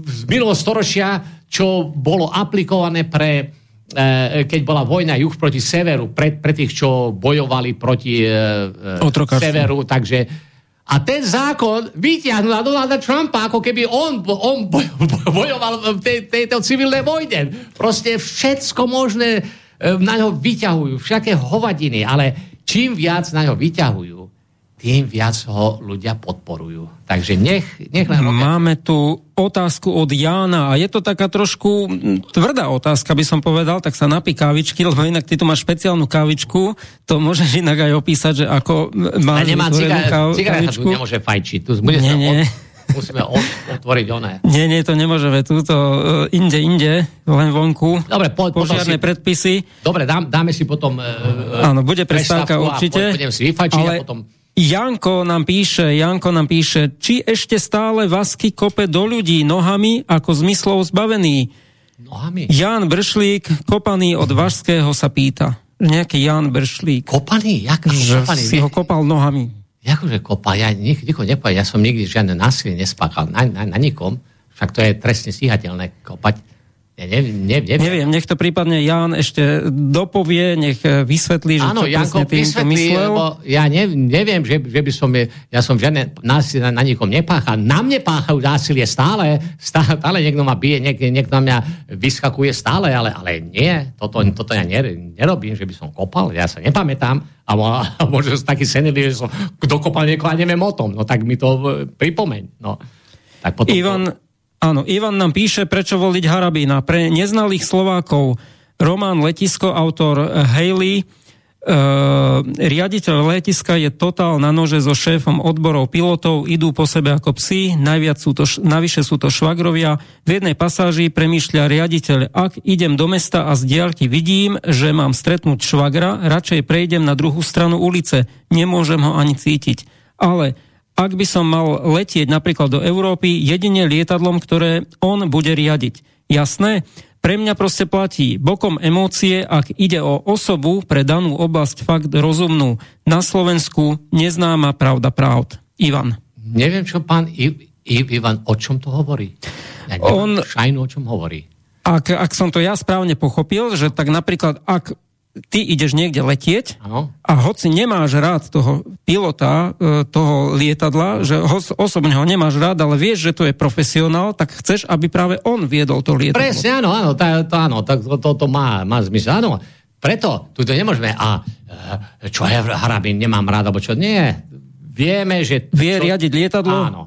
z minulého storočia, čo bolo aplikované pre E, keď bola vojna juh proti severu, pre, pre tých, čo bojovali proti severu, takže a ten zákon vyťahnul na Donalda Trumpa, ako keby on, on bojoval v tej, tejto civilnej vojne. Proste všetko možné na ňo vyťahujú, všaké hovadiny, ale čím viac na ňo vyťahujú, tým viac ho ľudia podporujú. Takže nech... nech len Máme tu otázku od Jána a je to taká trošku tvrdá otázka, by som povedal, tak sa napí kávičky, lebo inak ty tu máš špeciálnu kávičku, to môžeš inak aj opísať, že ako máš nemá ciga- kávičku. tu nemôže fajčiť, tu bude nie, nie. Od, musíme otvoriť oné. Nie, nie, to nemôžeme, túto uh, inde, inde, len vonku. Dobre, po, Požiarné si, predpisy. Dobre, dám, dáme si potom uh, Áno, bude prestávka určite. Budem si vyfajčiť ale... a potom Janko nám píše, Janko nám píše, či ešte stále Vasky kope do ľudí nohami ako zmyslov zbavený. Nohami? Jan Bršlík, kopaný od Vašského, sa pýta. Nejaký Jan Bršlík. Kopaný? Jak že kopaný? si ho kopal nohami. Jakože kopal? Ja nik, nikoho nepovedal. Ja som nikdy žiadne násilie nespáchal na, na, na nikom. Však to je trestne stíhateľné kopať. Ja neviem, neviem. neviem, nech to prípadne Jan ešte dopovie, nech e, vysvetlí, že Áno, čo Janko vysvetlí, myslel. lebo ja ne, neviem, že, že by som, ja som žiadne násilie na, na nikom nepáchal. Na mne páchajú násilie stále, stále, stále niekto ma bije, niek, niekto na mňa vyskakuje stále, ale, ale nie, toto, toto ja nerobím, že by som kopal, ja sa nepamätám a, a možno som taký senilý, že som, kto kopal niekoho a neviem o tom, no tak mi to e, pripomeň. No. Tak potom, Ivan, to... Áno, Ivan nám píše, prečo voliť Harabína. Pre neznalých Slovákov Román Letisko, autor Haley, Uh, riaditeľ letiska je totál na nože so šéfom odborov pilotov, idú po sebe ako psi, najviac sú to, navyše sú to švagrovia. V jednej pasáži premýšľa riaditeľ, ak idem do mesta a z diaľky vidím, že mám stretnúť švagra, radšej prejdem na druhú stranu ulice, nemôžem ho ani cítiť. Ale ak by som mal letieť napríklad do Európy jedine lietadlom, ktoré on bude riadiť. Jasné? Pre mňa proste platí bokom emócie, ak ide o osobu pre danú oblasť fakt rozumnú. Na Slovensku neznáma pravda pravd. Ivan. Neviem, čo pán I- I- Ivan, o čom to hovorí? Ja on, šajnu, o čom hovorí. Ak, ak som to ja správne pochopil, že tak napríklad, ak ty ideš niekde letieť ano. a hoci nemáš rád toho pilota, e, toho lietadla, že ho, osobne ho nemáš rád, ale vieš, že to je profesionál, tak chceš, aby práve on viedol to lietadlo. Presne, áno, áno, tá, to, áno, to, to, to má, má zmysel, áno. Preto tu nemôžeme, a e, čo je harabín, nemám rád, alebo čo, nie. Vieme, že... Vie čo, riadiť lietadlo? Áno.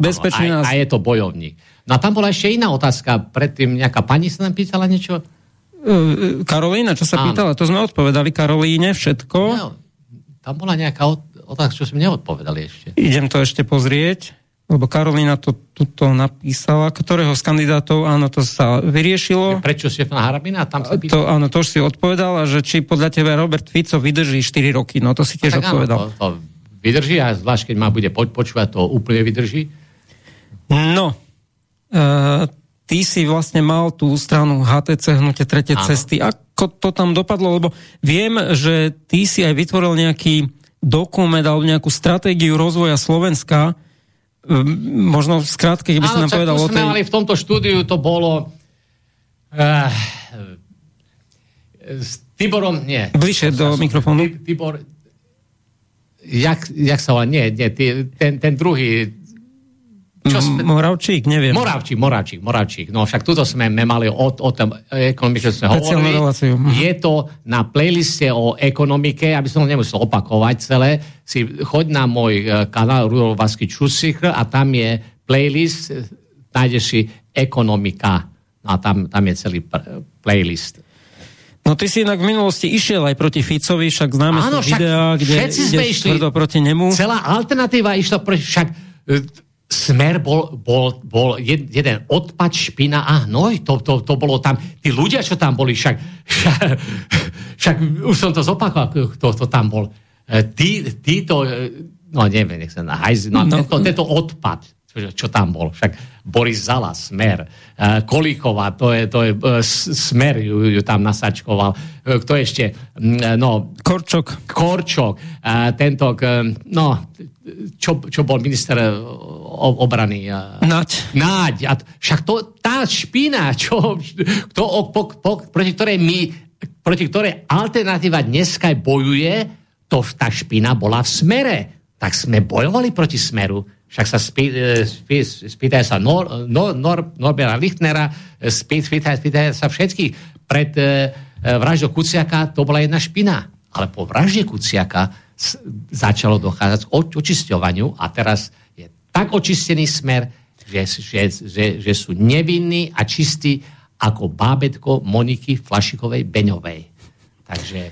Bezpečný áno, a, a je to bojovník. No a tam bola ešte iná otázka, predtým nejaká pani sa nám pýtala niečo, Karolína, čo sa Áno. pýtala? To sme odpovedali Karolíne, všetko. No, tam bola nejaká otázka, čo sme neodpovedali ešte. Idem to ešte pozrieť, lebo Karolína to tuto napísala. Ktorého z kandidátov, áno, to sa vyriešilo. Prečo Štefana Harabina? Tam sa pýtala. to, áno, to už si odpovedala, že či podľa teba Robert Fico vydrží 4 roky. No to si tiež tak odpovedal. Áno, to, to vydrží a zvlášť, keď ma bude počúvať, to úplne vydrží. No, uh, ty si vlastne mal tú stranu HTC hnutie tretie Áno. cesty. Ako to tam dopadlo? Lebo viem, že ty si aj vytvoril nejaký dokument alebo nejakú stratégiu rozvoja Slovenska. Možno v skratke, keby Áno, si nám povedal o tej... mali v tomto štúdiu, to bolo uh, s Tiborom, nie. Bližšie do mikrofónu. Tibor, jak, jak sa volá, nie, nie, ten, ten druhý Čo sme... Moravčík, neviem. Moravčík, Moravčík, Moravčík. No však tuto sme mali o, o tom ekonomike, sme hovorili. Reláciu. Mhm. Je to na playliste o ekonomike, aby som nemusel opakovať celé. Si choď na môj e, kanál Rudolf Vasky Čusik a tam je playlist, e, nájdeš si ekonomika. No a tam, tam je celý playlist. No ty si inak v minulosti išiel aj proti Ficovi, však známe Áno, však videá, kde sme išli, proti nemu. Celá alternatíva išla proti, však e, Smer bol, bol, bol jed, jeden odpad, špina a hnoj. To, to, to bolo tam, tí ľudia, čo tam boli, však, však, však už som to zopakoval, kto to tam bol. E, tí, títo, e, no neviem, nech sa nahajzi, no, no, tento, tento odpad, čo tam bol. Však Boris Zala, Smer, uh, Kolíková, to je, to je uh, Smer, ju, ju tam nasačkoval. Uh, kto ešte? Uh, no, Korčok. Korčok. Tento, no, čo, čo bol minister obrany. Naď. Naď. A však to, tá špina, čo, to, po, po, proti ktorej my, proti ktorej alternatíva dneska bojuje, to tá špina bola v smere. Tak sme bojovali proti smeru však sa spý, e, spý, spýtajú sa Nor, Nor, Nor, Norbera Lichtnera, e, spý, spýtajú, spýtajú sa všetkých. Pred e, e, vraždou Kuciaka to bola jedna špina. Ale po vražde Kuciaka s, začalo dochádzať k očisťovaniu a teraz je tak očistený smer, že, že, že, že sú nevinní a čistí ako bábetko Moniky Flašikovej Beňovej. Takže,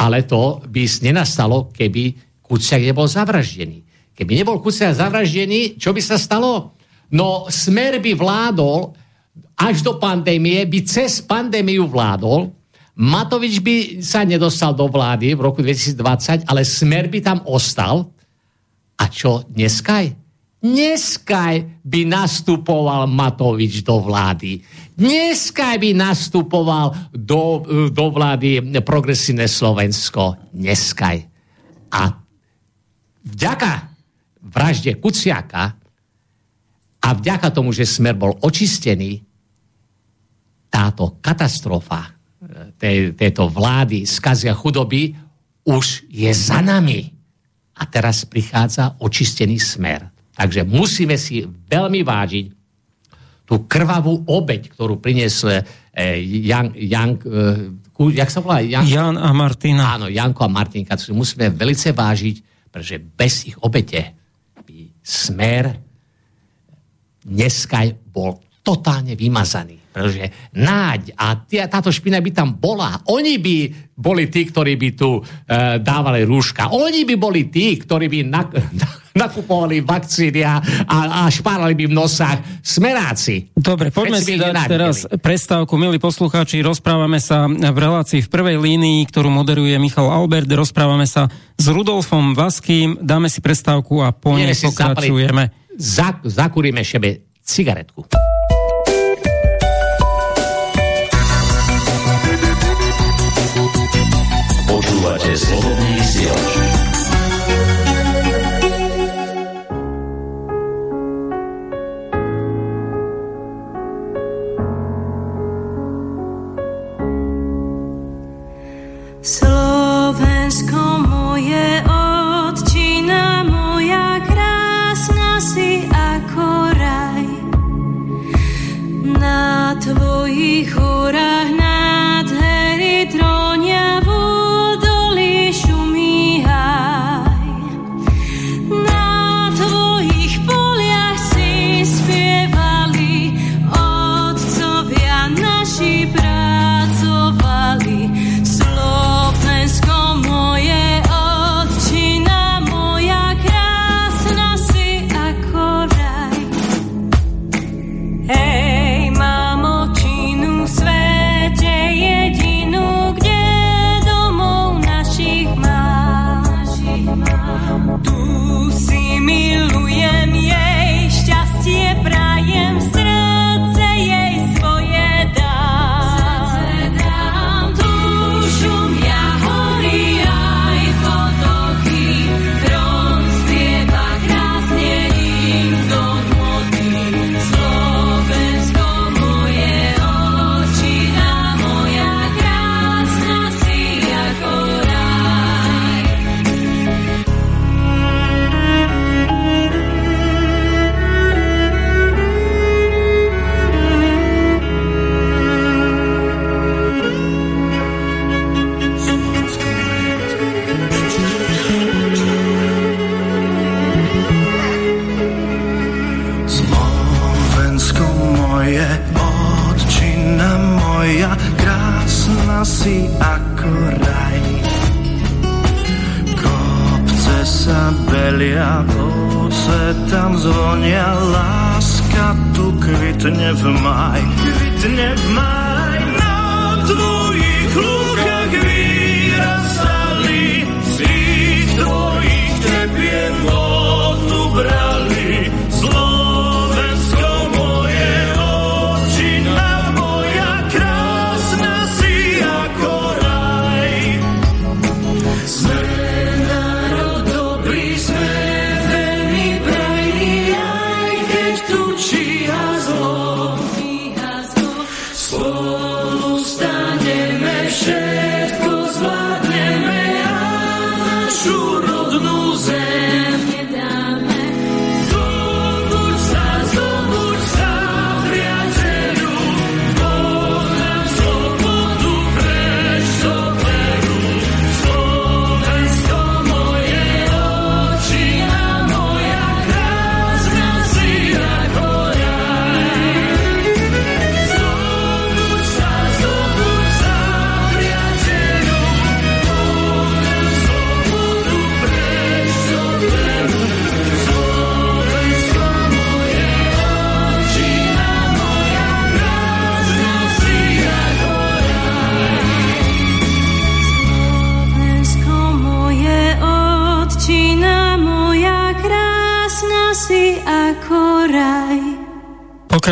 ale to by nenastalo, keby Kuciak nebol zavraždený. Keby nebol Kuciak zavraždený, čo by sa stalo? No smer by vládol až do pandémie, by cez pandémiu vládol, Matovič by sa nedostal do vlády v roku 2020, ale smer by tam ostal. A čo dneskaj? Dneskaj by nastupoval Matovič do vlády. Dneskaj by nastupoval do, do vlády progresívne Slovensko. Dneskaj. A vďaka vražde Kuciaka a vďaka tomu, že smer bol očistený, táto katastrofa e, tej, tejto vlády skazia chudoby už je za nami. A teraz prichádza očistený smer. Takže musíme si veľmi vážiť tú krvavú obeď, ktorú priniesol eh, Jan, Jan, eh, jak sa volá? Jan, Jan a Martina. Áno, Janko a Martinka, si musíme velice vážiť, pretože bez ich obete smer dneska bol totálne vymazaný. Pretože náď a tia, táto špina by tam bola. Oni by boli tí, ktorí by tu e, dávali rúška. Oni by boli tí, ktorí by nak, nakupovali vakcíny a, a, a špárali by v nosách smeráci. Dobre, poďme si dať teraz prestávku. Milí poslucháči, rozprávame sa v relácii v prvej línii, ktorú moderuje Michal Albert. Rozprávame sa s Rudolfom Vaským. Dáme si prestávku a po nej pokračujeme. Zapaliť, zakúrime šebe cigaretku. Počúvate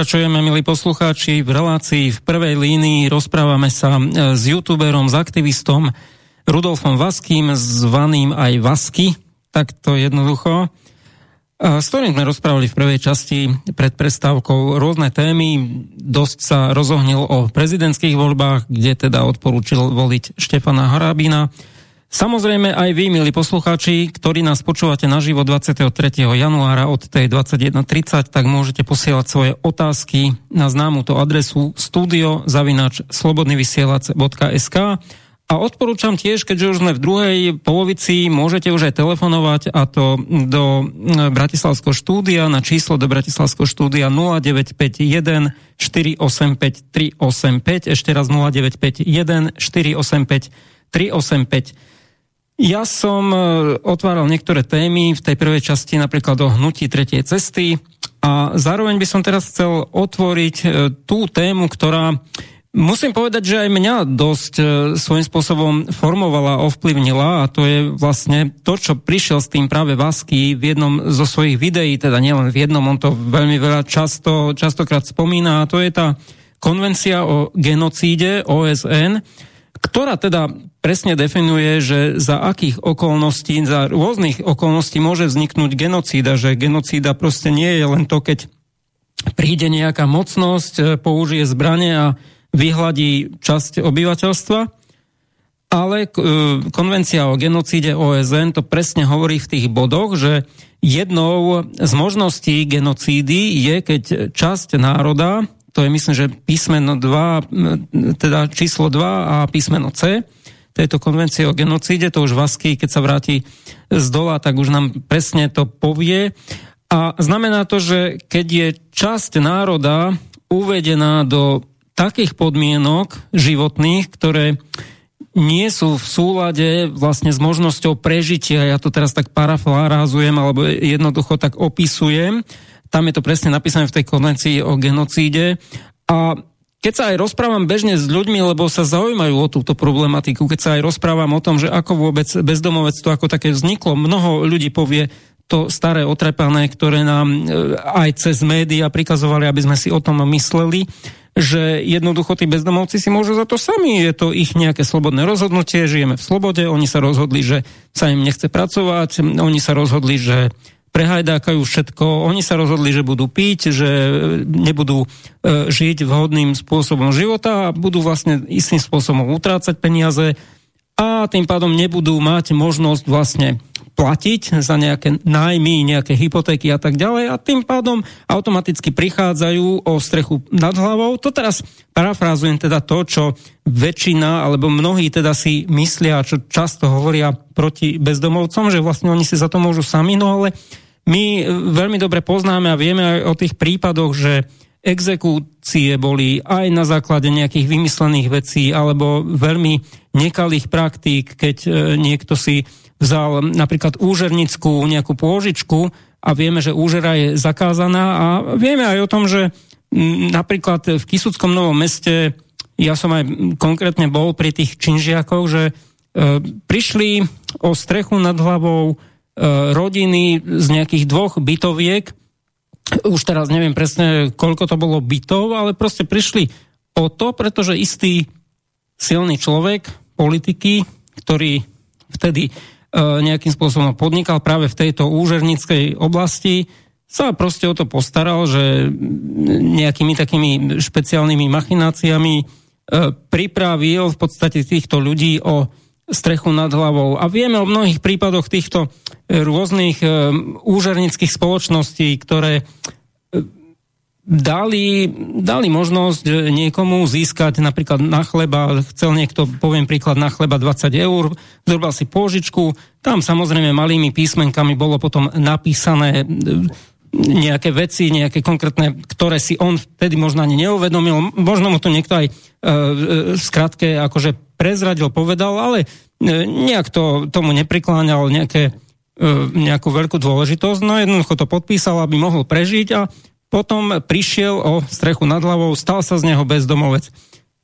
Pokračujeme, milí poslucháči, v relácii v prvej línii rozprávame sa e, s youtuberom, s aktivistom Rudolfom Vaským, zvaným aj Vasky, tak to jednoducho, s ktorým sme rozprávali v prvej časti pred prestávkou rôzne témy. Dosť sa rozohnil o prezidentských voľbách, kde teda odporúčil voliť Štefana Harabina. Samozrejme aj vy, milí poslucháči, ktorí nás počúvate naživo 23. januára od tej 21.30, tak môžete posielať svoje otázky na známu to adresu studio.slobodnyvysielac.sk a odporúčam tiež, keďže už sme v druhej polovici, môžete už aj telefonovať a to do Bratislavského štúdia na číslo do Bratislavského štúdia 0951 485 385, ešte raz 0951 485 385. Ja som e, otváral niektoré témy v tej prvej časti, napríklad o hnutí tretej cesty. A zároveň by som teraz chcel otvoriť e, tú tému, ktorá musím povedať, že aj mňa dosť e, svojím spôsobom formovala, ovplyvnila. A to je vlastne to, čo prišiel s tým práve Vasky v jednom zo svojich videí, teda nielen v jednom, on to veľmi veľa často, častokrát spomína. A to je tá konvencia o genocíde OSN, ktorá teda presne definuje, že za akých okolností, za rôznych okolností môže vzniknúť genocída, že genocída proste nie je len to, keď príde nejaká mocnosť, e, použije zbranie a vyhladí časť obyvateľstva, ale e, konvencia o genocíde OSN to presne hovorí v tých bodoch, že jednou z možností genocídy je, keď časť národa to je myslím, že písmeno 2, teda číslo 2 a písmeno C tejto konvencie o genocíde, to už Vasky, keď sa vráti z dola, tak už nám presne to povie. A znamená to, že keď je časť národa uvedená do takých podmienok životných, ktoré nie sú v súlade vlastne s možnosťou prežitia, ja to teraz tak paraflárázujem alebo jednoducho tak opisujem, tam je to presne napísané v tej konvencii o genocíde. A keď sa aj rozprávam bežne s ľuďmi, lebo sa zaujímajú o túto problematiku, keď sa aj rozprávam o tom, že ako vôbec bezdomovectvo ako také vzniklo, mnoho ľudí povie to staré otrepané, ktoré nám e, aj cez médiá prikazovali, aby sme si o tom mysleli, že jednoducho tí bezdomovci si môžu za to sami, je to ich nejaké slobodné rozhodnutie, žijeme v slobode, oni sa rozhodli, že sa im nechce pracovať, oni sa rozhodli, že prehajdákajú všetko. Oni sa rozhodli, že budú piť, že nebudú e, žiť vhodným spôsobom života a budú vlastne istým spôsobom utrácať peniaze a tým pádom nebudú mať možnosť vlastne platiť za nejaké nájmy, nejaké hypotéky a tak ďalej a tým pádom automaticky prichádzajú o strechu nad hlavou. To teraz parafrázujem teda to, čo väčšina alebo mnohí teda si myslia, čo často hovoria proti bezdomovcom, že vlastne oni si za to môžu sami, no ale my veľmi dobre poznáme a vieme aj o tých prípadoch, že exekúcie boli aj na základe nejakých vymyslených vecí alebo veľmi nekalých praktík, keď e, niekto si vzal napríklad úžernickú nejakú pôžičku a vieme, že úžera je zakázaná a vieme aj o tom, že napríklad v Kisuckom Novom meste ja som aj konkrétne bol pri tých činžiakoch, že e, prišli o strechu nad hlavou e, rodiny z nejakých dvoch bytoviek. Už teraz neviem presne, koľko to bolo bytov, ale proste prišli o to, pretože istý silný človek, politiky, ktorý vtedy nejakým spôsobom podnikal práve v tejto úžernickej oblasti, sa proste o to postaral, že nejakými takými špeciálnymi machináciami e, pripravil v podstate týchto ľudí o strechu nad hlavou. A vieme o mnohých prípadoch týchto e, rôznych e, úžernických spoločností, ktoré e, dali, dali možnosť niekomu získať napríklad na chleba, chcel niekto, poviem príklad, na chleba 20 eur, zobral si pôžičku, tam samozrejme malými písmenkami bolo potom napísané nejaké veci, nejaké konkrétne, ktoré si on vtedy možno ani neuvedomil, možno mu to niekto aj e, skratke akože prezradil, povedal, ale nejak to tomu neprikláňal nejaké, nejakú veľkú dôležitosť, no jednoducho to podpísal, aby mohol prežiť a potom prišiel o strechu nad hlavou, stal sa z neho bezdomovec.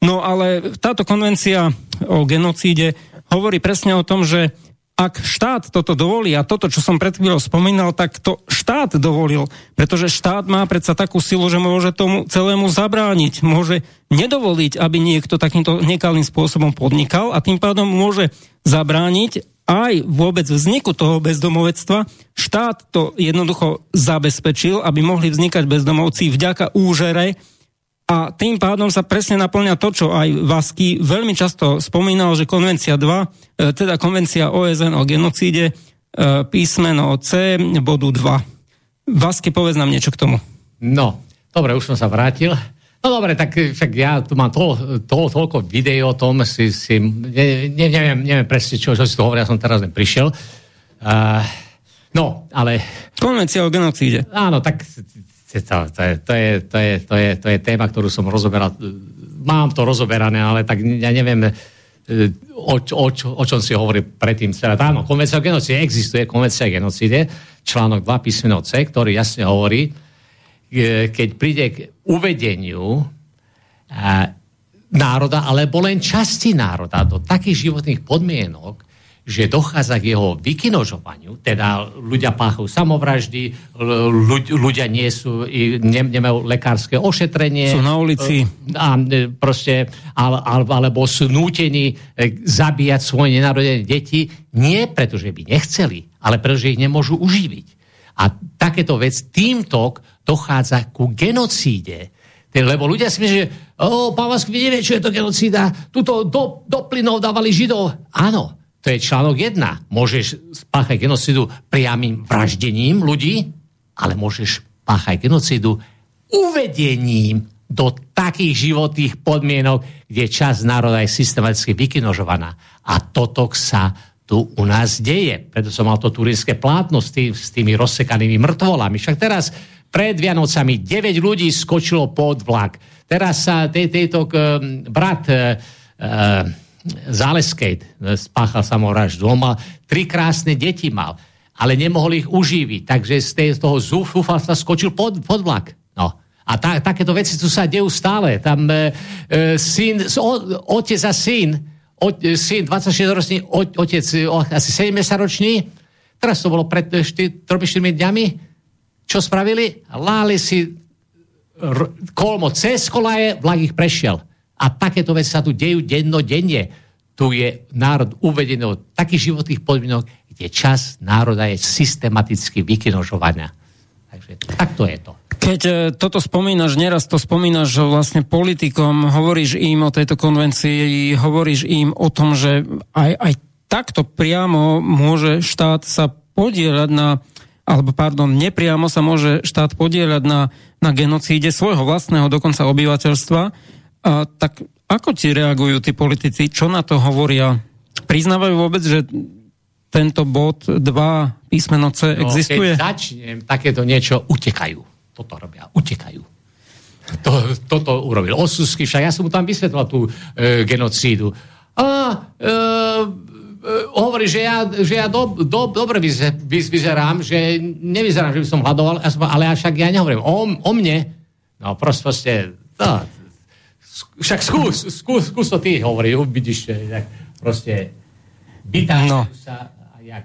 No ale táto konvencia o genocíde hovorí presne o tom, že ak štát toto dovolí, a toto, čo som pred chvíľou spomínal, tak to štát dovolil, pretože štát má predsa takú silu, že môže tomu celému zabrániť, môže nedovoliť, aby niekto takýmto nekalým spôsobom podnikal a tým pádom môže zabrániť aj vôbec vzniku toho bezdomovectva. Štát to jednoducho zabezpečil, aby mohli vznikať bezdomovci vďaka úžere, a tým pádom sa presne naplňa to, čo aj Vasky veľmi často spomínal, že konvencia 2, e, teda konvencia OSN o genocíde, e, písmeno C, bodu 2. Vasky, povedz nám niečo k tomu. No, dobre, už som sa vrátil. No dobre, tak však ja tu mám to, to, toľko videí o tom, si, si ne, ne, neviem, neviem presne, čo, čo si to hovorí, ja som teraz len prišiel. Uh, no, ale... Konvencia o genocíde. Áno, tak to, je, to, je, to, je, to, je, to je téma, ktorú som rozoberal. Mám to rozoberané, ale tak ja neviem, e, o, o, o čom si hovorí predtým. Teda, áno, konvencia o genocíde existuje, konvencia o genocíde, článok 2 písmeno C, ktorý jasne hovorí, e, keď príde k uvedeniu e, národa, alebo len časti národa do takých životných podmienok, že dochádza k jeho vykinožovaniu, teda ľudia páchajú samovraždy, ľudia nie sú, ne, nemajú lekárske ošetrenie. Sú na ulici. E, a, e, proste, alebo sú nútení e, zabíjať svoje nenarodené deti, nie preto, že by nechceli, ale preto, že ich nemôžu uživiť. A takéto vec týmto dochádza ku genocíde. Lebo ľudia si myslia, že o, Vask, vy nevie, čo je to genocída, tuto do, do plynov dávali Židov. Áno, to je článok 1. Môžeš spáchať genocidu priamým vraždením ľudí, ale môžeš páchať genocidu uvedením do takých životných podmienok, kde časť národa je systematicky vykinožovaná. A toto sa tu u nás deje. Preto som mal to turínske plátno s, tým, s tými rozsekanými mŕtvolami. Však teraz pred Vianocami 9 ľudí skočilo pod vlak. Teraz sa tej, tejto brat uh, uh, Záleskej spáchal samovraždu. On mal tri krásne deti mal, ale nemohol ich užíviť, takže z, z toho zúfalstva skočil pod, pod vlak. No. A tá, takéto veci tu sa dejú stále. Tam e, e, syn, o, otec a syn, o, e, syn 26-ročný, otec o, asi 7-ročný, teraz to bolo pred 3-4 dňami, čo spravili? Láli si r, kolmo cez kolaje, vlak ich prešiel. A takéto veci sa tu dejú dennodenne. Tu je národ uvedený od takých životných podmienok, kde čas národa je systematicky vykinožovaná. Takže takto je to. Keď e, toto spomínaš, neraz to spomínaš vlastne politikom, hovoríš im o tejto konvencii, hovoríš im o tom, že aj, aj takto priamo môže štát sa podielať na, alebo pardon, nepriamo sa môže štát podielať na, na genocíde svojho vlastného dokonca obyvateľstva a, tak ako ti reagujú tí politici? Čo na to hovoria? Priznávajú vôbec, že tento bod 2 písmeno C no, existuje? Keď začnem takéto niečo, utekajú. Toto robia, utekajú. to, toto urobil Osusky, však ja som mu tam vysvetlil tú e, genocídu. A e, e, hovorí, že ja, že ja do, do, dobre vyze, vyzerám, že nevyzerám, že by som hľadoval, ale však ja nehovorím o, o mne. No proste to, však skús, skús, skús to ty hovoriť, uvidíš, proste bytá no. sa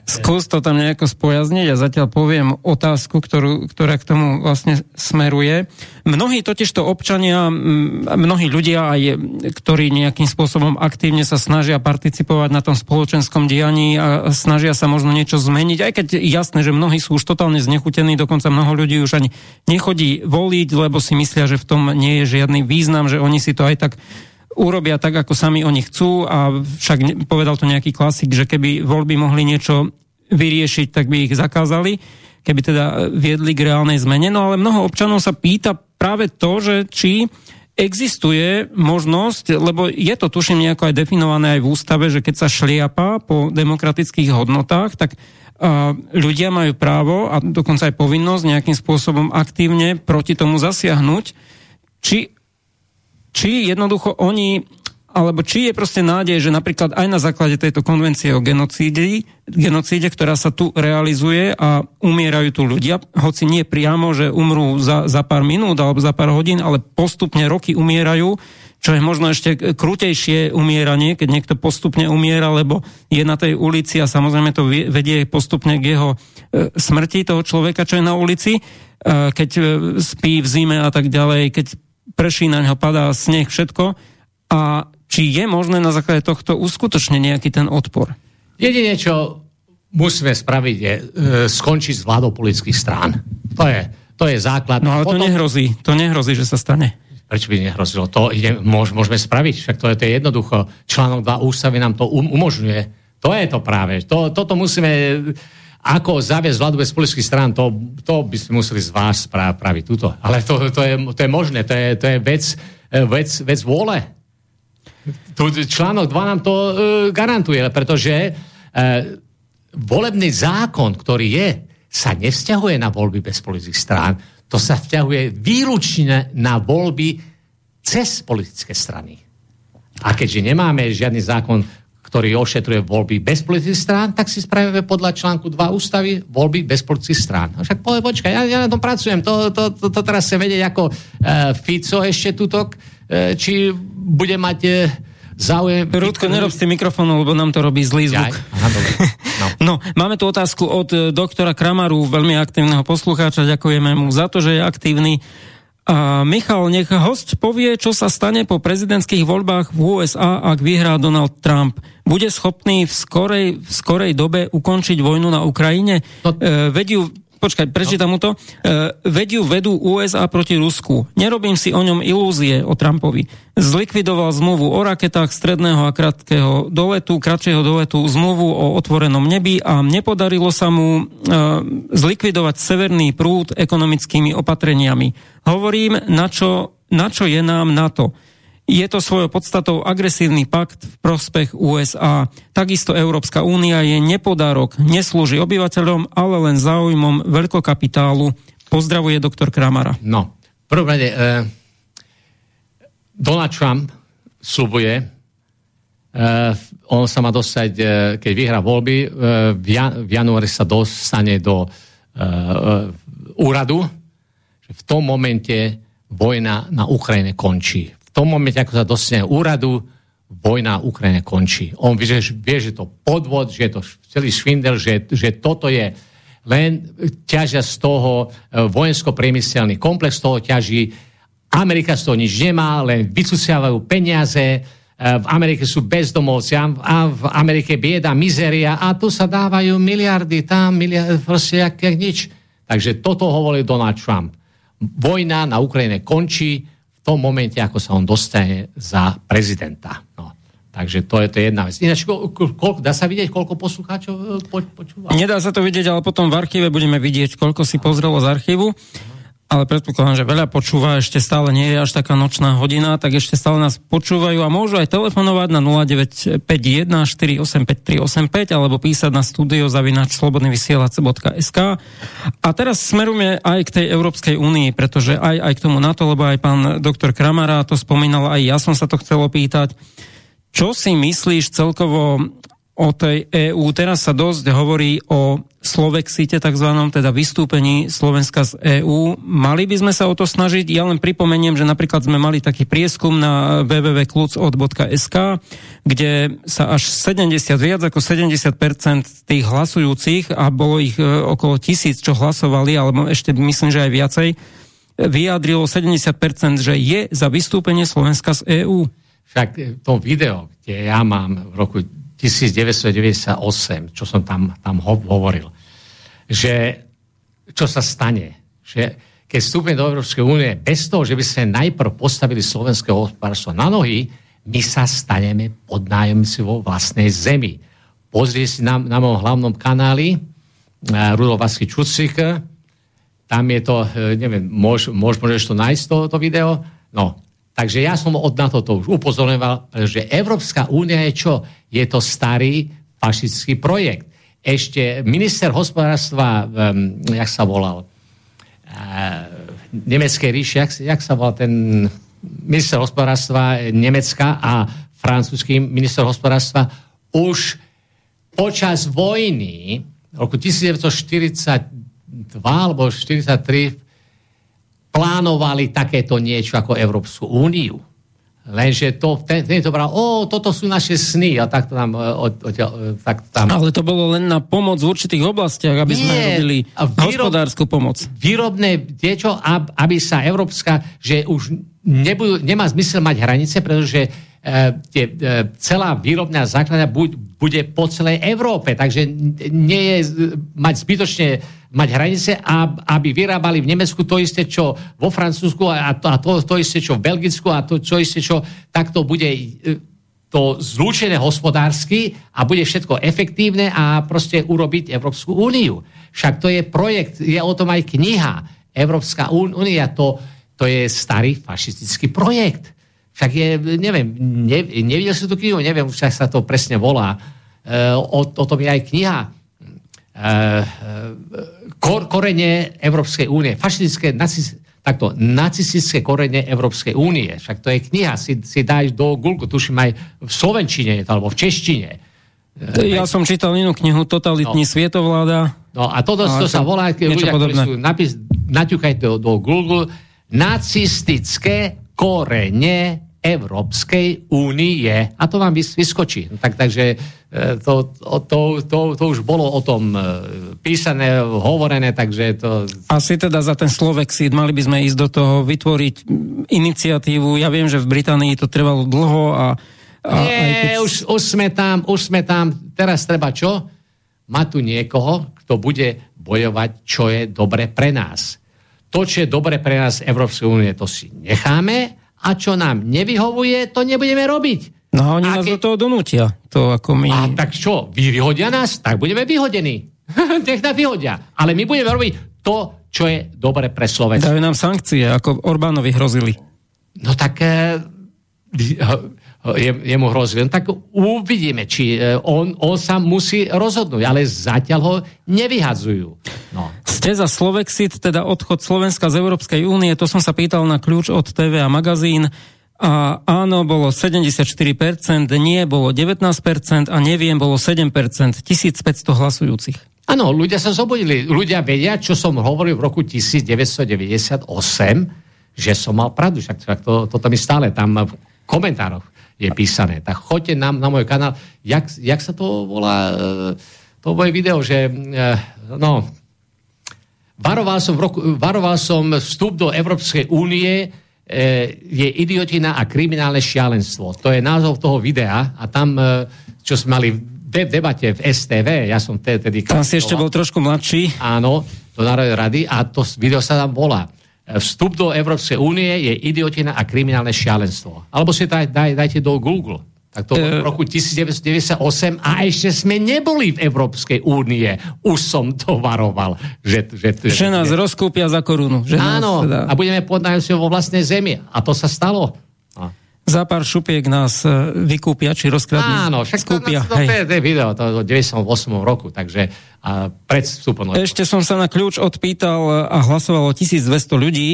Skús to tam nejako spojazniť a zatiaľ poviem otázku, ktorú, ktorá k tomu vlastne smeruje. Mnohí totižto občania, mnohí ľudia, aj, ktorí nejakým spôsobom aktívne sa snažia participovať na tom spoločenskom dianí a snažia sa možno niečo zmeniť, aj keď jasné, že mnohí sú už totálne znechutení, dokonca mnoho ľudí už ani nechodí voliť, lebo si myslia, že v tom nie je žiadny význam, že oni si to aj tak urobia tak, ako sami oni chcú a však povedal to nejaký klasik, že keby voľby mohli niečo vyriešiť, tak by ich zakázali, keby teda viedli k reálnej zmene. No ale mnoho občanov sa pýta práve to, že či existuje možnosť, lebo je to tuším nejako aj definované aj v ústave, že keď sa šliapa po demokratických hodnotách, tak ľudia majú právo a dokonca aj povinnosť nejakým spôsobom aktívne proti tomu zasiahnuť. Či či jednoducho oni alebo či je proste nádej, že napríklad aj na základe tejto konvencie o genocíde, genocíde, ktorá sa tu realizuje a umierajú tu ľudia, hoci nie priamo, že umrú za, za pár minút alebo za pár hodín, ale postupne roky umierajú, čo je možno ešte krutejšie umieranie, keď niekto postupne umiera, lebo je na tej ulici a samozrejme to vedie postupne k jeho e, smrti toho človeka, čo je na ulici, e, keď e, spí v zime a tak ďalej, keď prší na ňo, padá sneh, všetko. A či je možné na základe tohto uskutočne nejaký ten odpor? Jedine, čo musíme spraviť, je e, skončiť s vládou politických strán. To je, to je základ. No ale Potom... to nehrozí. To nehrozí, že sa stane. Prečo by nehrozilo? To ide, môž, môžeme spraviť. Však to je, to je jednoducho. Článok 2 ústavy nám to um, umožňuje. To je to práve. To, toto musíme ako zaviesť vládu bez politických strán, to, to by sme museli z vás spraviť túto. Ale to, to, je, to je možné, to je, to je vec, vec, vec vôle. Tu, článok 2 nám to uh, garantuje, pretože uh, volebný zákon, ktorý je, sa nevzťahuje na voľby bez politických strán. To sa vzťahuje výlučne na voľby cez politické strany. A keďže nemáme žiadny zákon ktorý ošetruje voľby bez politických strán, tak si spravíme podľa článku 2 ústavy voľby bez politických strán. A však povie, počkaj, ja, ja na tom pracujem, to, to, to, to teraz sa vedieť ako uh, Fico ešte tutok, uh, či bude mať uh, záujem... Rudko, nerob s tým mikrofónom, lebo nám to robí zlý zvuk. Aha, no. no, máme tu otázku od doktora Kramaru, veľmi aktívneho poslucháča. Ďakujeme mu za to, že je aktívny. A Michal, nech host povie, čo sa stane po prezidentských voľbách v USA, ak vyhrá Donald Trump. Bude schopný v skorej, v skorej dobe ukončiť vojnu na Ukrajine? No. E, vedú počkaj, prečítam mu to. E, vediu vedú USA proti Rusku. Nerobím si o ňom ilúzie o Trumpovi. Zlikvidoval zmluvu o raketách stredného a krátkeho doletu, kratšieho doletu, zmluvu o otvorenom nebi a nepodarilo sa mu e, zlikvidovať severný prúd ekonomickými opatreniami. Hovorím, na čo, na čo je nám na to. Je to svojou podstatou agresívny pakt v prospech USA. Takisto Európska únia je nepodárok, neslúži obyvateľom, ale len záujmom veľkokapitálu. Pozdravuje doktor Kramara. No, prvom rade, eh, Donald Trump slubuje, eh, on sa má dostať, eh, keď vyhrá voľby, eh, v, jan, v januári sa dostane do eh, úradu, že v tom momente vojna na Ukrajine končí tom momente, ako sa dostane úradu, vojna Ukrajine končí. On vie, že, vie, že to podvod, že je to celý švindel, že, že toto je len ťažia z toho e, vojensko-priemyselný komplex, toho ťaží. Amerika z toho nič nemá, len vycusiavajú peniaze, e, v Amerike sú bezdomovci a v Amerike bieda, mizeria a tu sa dávajú miliardy tam, miliardy, proste jak, jak nič. Takže toto hovorí Donald Trump. Vojna na Ukrajine končí, tom momente, ako sa on dostane za prezidenta. No. Takže to je, to je jedna vec. Ináč, koľko, dá sa vidieť, koľko poslucháčov e, po, počúva? Nedá sa to vidieť, ale potom v archíve budeme vidieť, koľko si pozrelo z archívu. Ale predpokladám, že veľa počúva, ešte stále nie je až taká nočná hodina, tak ešte stále nás počúvajú a môžu aj telefonovať na 0951 485 alebo písať na studio zavinač slobodnyvysielac.sk A teraz smerujeme aj k tej Európskej únii, pretože aj, aj k tomu NATO, lebo aj pán doktor Kramara to spomínal, aj ja som sa to chcel opýtať. Čo si myslíš celkovo o tej EÚ. Teraz sa dosť hovorí o Slovexite, takzvanom, teda vystúpení Slovenska z EÚ. Mali by sme sa o to snažiť? Ja len pripomeniem, že napríklad sme mali taký prieskum na www.klucod.sk, kde sa až 70, viac ako 70% tých hlasujúcich, a bolo ich e, okolo tisíc, čo hlasovali, alebo ešte myslím, že aj viacej, vyjadrilo 70%, že je za vystúpenie Slovenska z EÚ. Však to video, kde ja mám v roku 1998, čo som tam, tam hovoril, že čo sa stane, že keď vstúpime do Európskej únie, bez toho, že by sme najprv postavili slovenské hospodárstvo na nohy, my sa staneme podnájomci vo vlastnej zemi. Pozrite si na, na mojom hlavnom kanáli uh, Rudolf Vasky Čucik, tam je to, uh, neviem, môž, môž, môžeš to nájsť, to, to video? No, Takže ja som od na toto už upozorňoval, že Európska únia je čo? Je to starý fašistický projekt. Ešte minister hospodárstva, um, jak sa volal, uh, Nemeckej ríši, jak, jak sa volal ten minister hospodárstva Nemecka a francúzsky minister hospodárstva, už počas vojny roku 1942 alebo 1943 plánovali takéto niečo ako Európsku úniu. Lenže to, ten, ten to bral, o, toto sú naše sny a tak to tam, e, o, o, e, tak tam... Ale to bolo len na pomoc v určitých oblastiach, aby Nie, sme robili výrob, hospodárskú pomoc. Výrobné niečo, aby sa Európska, že už nebudú, nemá zmysel mať hranice, pretože E, tie, e, celá výrobná základňa bude po celej Európe, takže nie je mať zbytočne mať hranice, aby vyrábali v Nemecku to isté, čo vo Francúzsku a to, a to, to isté, čo v Belgicku a to, čo isté, čo takto bude e, to zlúčené hospodársky a bude všetko efektívne a proste urobiť Európsku úniu. Však to je projekt, je o tom aj kniha. Európska únia, to, to je starý fašistický projekt. Však je, neviem, ne, nevidel si tú knihu, neviem, však sa to presne volá. E, o, o tom je aj kniha. E, kor, korene Európskej únie. Fašistické, nacis, takto, nacistické korene Európskej únie. Však to je kniha, si, si dáš do Google, tuším aj v Slovenčine, alebo v Češtine. Ja som čítal inú knihu, Totalitní no. svietovláda. No a toto to sa volá, keď ľudia, ktorí sú napis, naťukajte do, do Google, nacistické korene Európskej únie. A to vám vyskočí. No tak, takže e, to, to, to, to už bolo o tom e, písané, hovorené, takže to... Asi teda za ten Slovexit mali by sme ísť do toho, vytvoriť iniciatívu. Ja viem, že v Británii to trvalo dlho a... a Nie, keď... už, už sme tam, už sme tam. Teraz treba čo? Má tu niekoho, kto bude bojovať, čo je dobre pre nás to, čo je dobre pre nás Európskej únie, to si necháme a čo nám nevyhovuje, to nebudeme robiť. No oni a nás ke... do toho donútia. To ako my... A tak čo, vy vyhodia nás, tak budeme vyhodení. Nech nás vyhodia. Ale my budeme robiť to, čo je dobre pre Slovensko. Dajú nám sankcie, ako Orbánovi hrozili. No tak eh, je, jemu hrozí. tak uvidíme, či e, on, on sa musí rozhodnúť, ale zatiaľ ho nevyhadzujú. No. Ste za Slovexit, teda odchod Slovenska z Európskej únie, to som sa pýtal na kľúč od TV a magazín. A áno, bolo 74%, nie bolo 19% a neviem, bolo 7%, 1500 hlasujúcich. Áno, ľudia sa zobudili. Ľudia vedia, čo som hovoril v roku 1998, že som mal pravdu. Však to, toto mi stále tam v komentároch je písané. Tak choďte nám na môj kanál. Jak, jak sa to volá? E, to moje video, že e, no, varoval som, v roku, varoval som vstup do Európskej únie e, je idiotina a kriminálne šialenstvo. To je názov toho videa a tam, čo sme mali v debate v STV, ja som tedy... Tam si ešte bol trošku mladší. Áno, do Národnej rady a to video sa tam volá vstup do Európskej únie je idiotina a kriminálne šialenstvo. Alebo si daj, daj, dajte do Google. Tak to v roku 1998 a ešte sme neboli v Európskej únie. Už som to varoval. Že, že, že, že nás rozkúpia za korunu. Že áno, nás teda... a budeme podnajúci vo vlastnej zemi. A to sa stalo. Za pár šupiek nás e, vykúpia, či rozkradnú. Áno, však skúpia. to, to, to, video, to, to 98 roku, takže a pred vstupom. Ešte som sa na kľúč odpýtal a hlasovalo 1200 ľudí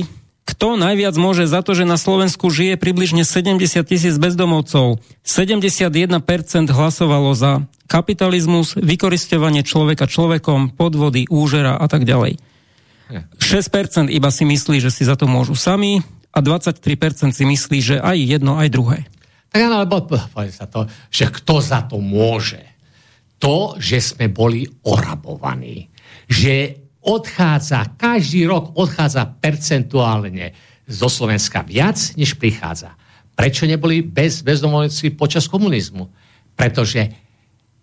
kto najviac môže za to, že na Slovensku žije približne 70 tisíc bezdomovcov? 71% hlasovalo za kapitalizmus, vykoristovanie človeka človekom, podvody, úžera a tak ďalej. 6% iba si myslí, že si za to môžu sami a 23% si myslí, že aj jedno, aj druhé. Tak áno, lebo sa to, že kto za to môže? To, že sme boli orabovaní. Že odchádza, každý rok odchádza percentuálne zo Slovenska viac, než prichádza. Prečo neboli bez, bezdomovci počas komunizmu? Pretože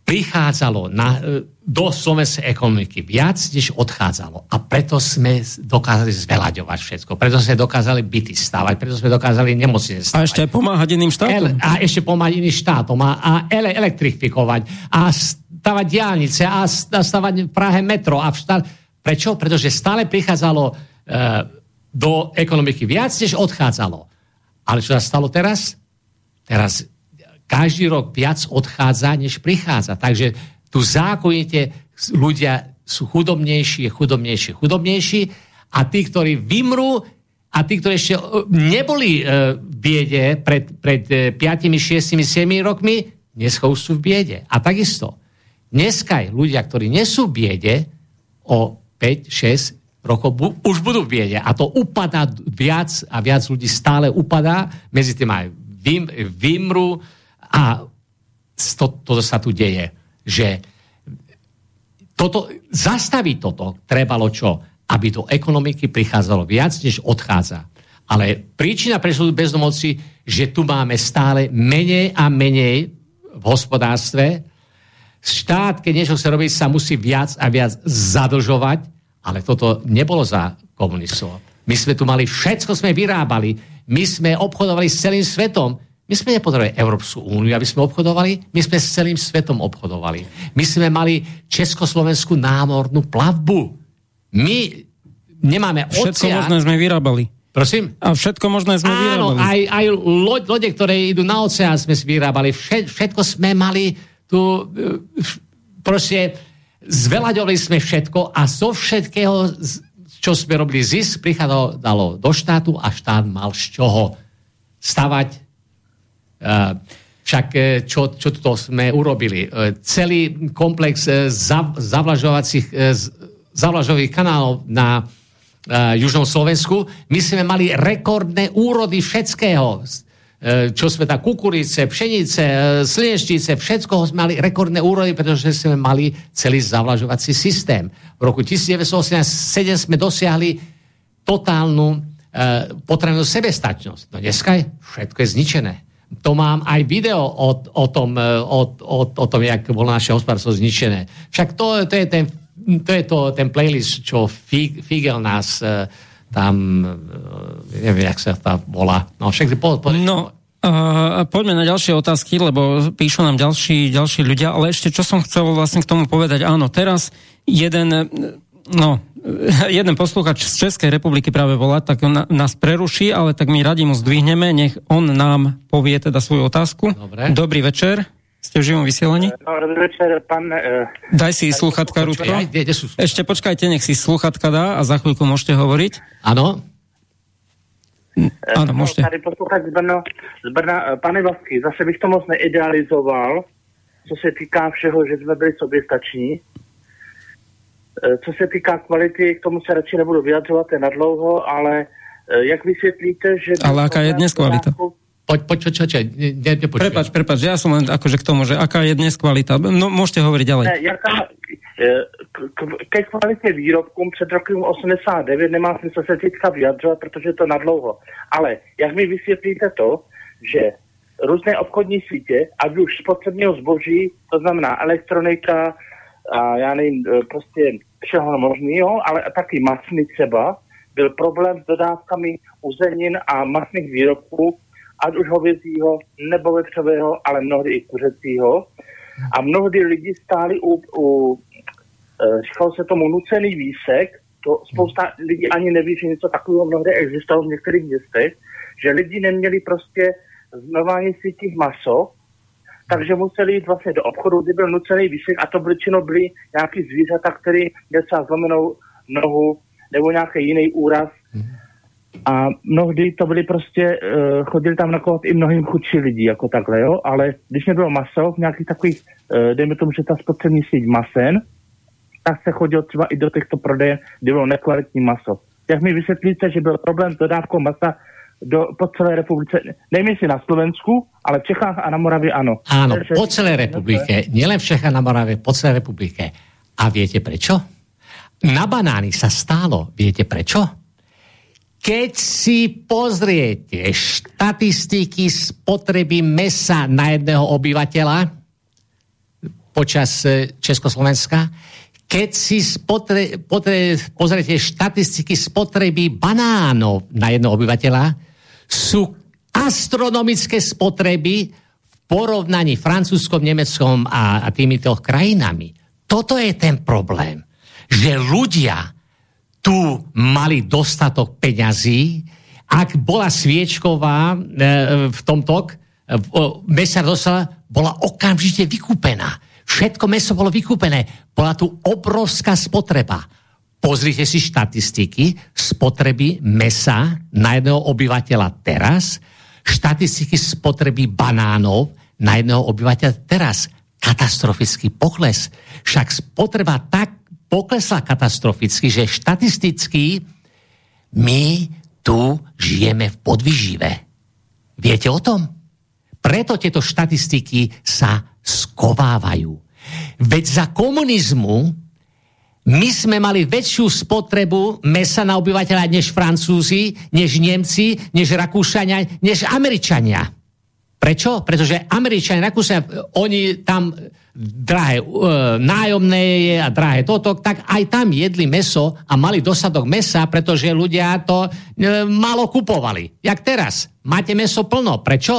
prichádzalo na, do slovenskej ekonomiky viac, než odchádzalo. A preto sme dokázali zvelaďovať všetko. Preto sme dokázali byty stavať, preto sme dokázali nemocnice stavať. A ešte pomáhať iným štátom. a ešte pomáhať iným štátom. A, a ele, elektrifikovať. A stavať diálnice. A stavať v Prahe metro. A v štát, Prečo? Pretože stále prichádzalo e, do ekonomiky viac, než odchádzalo. Ale čo sa stalo teraz? Teraz každý rok viac odchádza, než prichádza. Takže tu zákonite ľudia sú chudobnejší, chudobnejší, chudobnejší a tí, ktorí vymrú a tí, ktorí ešte e, neboli e, v biede pred, pred 5, 6, 7 rokmi, dnes sú v biede. A takisto, dneska ľudia, ktorí nie sú v biede, o 5, 6 rokov bu- už budú v biede. A to upadá viac a viac ľudí stále upadá, medzi tým aj vym, vymru a to, toto sa tu deje, že toto, zastaviť toto trebalo čo? Aby do ekonomiky prichádzalo viac, než odchádza. Ale príčina prečo bezdomovci, že tu máme stále menej a menej v hospodárstve, štát, keď niečo chce robiť, sa musí viac a viac zadlžovať, ale toto nebolo za komunistov. My sme tu mali, všetko sme vyrábali, my sme obchodovali s celým svetom. My sme nepotrebovali Európsku úniu, aby sme obchodovali, my sme s celým svetom obchodovali. My sme mali Československú námornú plavbu. My nemáme oceán. Všetko možné sme vyrábali. Prosím? A všetko možné sme Áno, vyrábali. aj, aj loď, lode, ktoré idú na oceán, sme si vyrábali. Všetko sme mali tu e, proste zvelaďovali sme všetko a zo všetkého, čo sme robili zisk, prichádzalo do štátu a štát mal z čoho stavať. E, však e, čo, čo to sme urobili? Celý komplex zavlažovacích zavlažových kanálov na južnom Slovensku, my sme mali rekordné úrody všetkého E, čo sme tam, kukurice, pšenice, e, slnečnice, všetko sme mali rekordné úrody, pretože sme mali celý zavlažovací systém. V roku 1987 sme dosiahli totálnu e, potrebnú sebestačnosť. No dneska je všetko je zničené. To mám aj video o, o, tom, e, o, o, o tom, jak bolo naše hospodárstvo zničené. Však to, to je ten to je to, ten playlist, čo Figel nás tam, e, neviem, jak sa tá volá. No, však po, po, no, uh, poďme na ďalšie otázky, lebo píšu nám ďalší, ďalší ľudia, ale ešte čo som chcel vlastne k tomu povedať. Áno, teraz jeden, no, jeden poslúchač z Českej republiky práve volá, tak on nás preruší, ale tak my radi mu zdvihneme, nech on nám povie teda svoju otázku. Dobre. Dobrý večer. Ste v živom vysielaní? No, večer, pán... Uh, Daj si sluchatka, Rudko. Ešte počkajte, nech si sluchatka dá a za chvíľku môžete hovoriť. Áno. Áno, môžete. Tady poslouchat z Brna, z Brna. E, pane Vlasky, zase bych to moc neidealizoval, co se týká všeho, že jsme byli soběstační. E, co se týká kvality, k tomu se radši nebudu vyjadřovat, je nadlouho, ale jak vysvětlíte, že... Ale aká je dnes kvalita? Poď, poď, čo, čo, ne, ne, Prepač, prepač, ja som len akože k tomu, že aká je dnes kvalita. No, môžete hovoriť ďalej. Ne, jaká, e, ke kvalitě výrobkům před rokem 89 nemá smysl se teďka vyjadřovat, protože je to nadlouho. Ale jak mi vysvětlíte to, že různé obchodní sítě, ať už spotřebního zboží, to znamená elektronika, a já nevím, e, prostě všeho možného, ale taky masný třeba, byl problém s dodávkami uzenin a masných výrobků ať už hovězího nebo vepřového, ale mnohdy i kuřecího. A mnohdy lidi stáli u, u e, říkal se tomu nucený výsek, to spousta lidí ani neví, že něco takového mnohdy existovalo v některých městech, že lidi neměli prostě v normálně sítích maso, takže museli jít vlastně do obchodu, kdy byl nucený výsek a to většinou byly nějaký zvířata, který měl třeba zlomenou nohu nebo nějaký jiný úraz. A mnohdy to byly prostě, uh, chodili tam nakovat i mnohým chudší lidi, jako takhle, jo, ale když nebylo maso, v nějakých takových, uh, dejme tomu, že ta spotřební síť masen, tak se chodil třeba i do těchto prodejen, kde bylo nekvalitní maso. Jak mi vysvětlíte, že byl problém s dodávkou masa do, po celé republice, nevím si na Slovensku, ale v Čechách a na Moravě ano. Áno, po celé republike, nielen v Čechách a na Morave, po celé republike. A viete prečo? Na banány sa stálo, viete prečo? Keď si pozriete štatistiky spotreby mesa na jedného obyvateľa počas e, Československa, keď si spotre, potre, pozriete štatistiky spotreby banánov na jedného obyvateľa, sú astronomické spotreby v porovnaní francúzskom, nemeckom a, a týmito krajinami. Toto je ten problém, že ľudia tu mali dostatok peňazí, ak bola sviečková e, v tomto, e, mesa dostala, bola okamžite vykúpená. Všetko meso bolo vykúpené. Bola tu obrovská spotreba. Pozrite si štatistiky spotreby mesa na jedného obyvateľa teraz, štatistiky spotreby banánov na jedného obyvateľa teraz. Katastrofický pokles. Však spotreba tak poklesla katastroficky, že štatisticky my tu žijeme v podvyžive. Viete o tom? Preto tieto štatistiky sa skovávajú. Veď za komunizmu my sme mali väčšiu spotrebu mesa na obyvateľa než Francúzi, než Nemci, než Rakúšania, než Američania. Prečo? Pretože Američania, Rakúšania, oni tam drahé e, nájomné je a drahé toto, tak aj tam jedli meso a mali dosadok mesa, pretože ľudia to e, malo kupovali. Jak teraz. Máte meso plno. Prečo?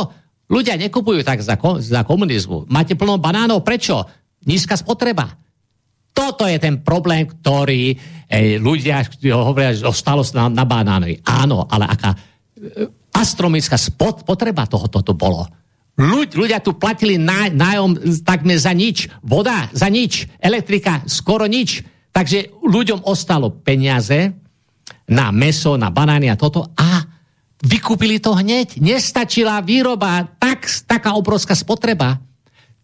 Ľudia nekupujú tak za, za komunizmu. Máte plno banánov. Prečo? Nízka spotreba. Toto je ten problém, ktorý e, ľudia hovoria, že ostalo sa na, na banány. Áno, ale aká e, astronomická spot, potreba tohoto to bolo. Ľud, ľudia tu platili ná, nájom takmer za nič, voda za nič, elektrika skoro nič. Takže ľuďom ostalo peniaze na meso, na banány a toto a vykúpili to hneď. Nestačila výroba, tak, taká obrovská spotreba.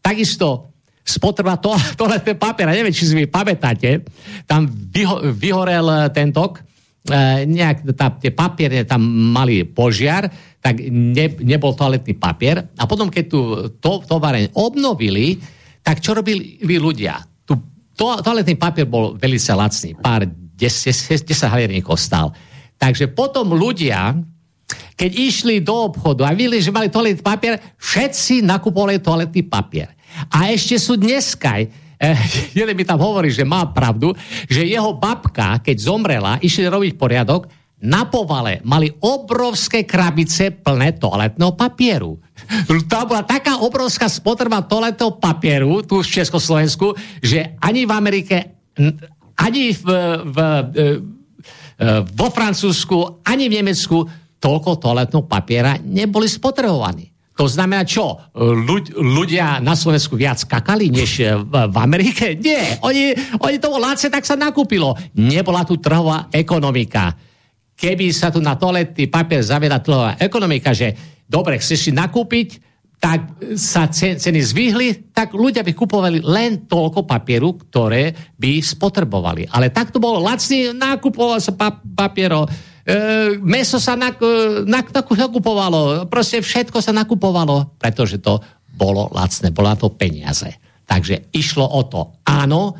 Takisto spotreba to, toaletného papiera, neviem, či si vy pamätáte, tam vyho, vyhorel tento, e, nejak tá, tie papiere tam mali požiar, tak ne, nebol toaletný papier. A potom, keď tu to, tovareň obnovili, tak čo robili ľudia? Tu, to, toaletný papier bol veľmi lacný, pár 10, 10 halierníkov stal. Takže potom ľudia, keď išli do obchodu a videli, že mali toaletný papier, všetci nakupovali toaletný papier. A ešte sú dneska, eh, jeden mi tam hovorí, že má pravdu, že jeho babka, keď zomrela, išli robiť poriadok, na povale mali obrovské krabice plné toaletného papieru. Tam bola taká obrovská spotreba toaletného papieru tu v Československu, že ani v Amerike, ani v, v, v, vo Francúzsku, ani v Nemecku toľko toaletného papiera neboli spotrebovaní. To znamená čo? Ľud, ľudia na Slovensku viac kakali než v, v Amerike? Nie. Oni, oni to láce, tak sa nakúpilo. Nebola tu trhová ekonomika. Keby sa tu na toaletný papier zaviedla trhová ekonomika, že dobre, chceš si nakúpiť, tak sa ceny zvýhli, tak ľudia by kupovali len toľko papieru, ktoré by spotrebovali. Ale tak to bolo lacný, nakupoval sa papiero, e, meso sa nak, e, nak, nakupovalo, proste všetko sa nakupovalo, pretože to bolo lacné, bola to peniaze. Takže išlo o to, áno,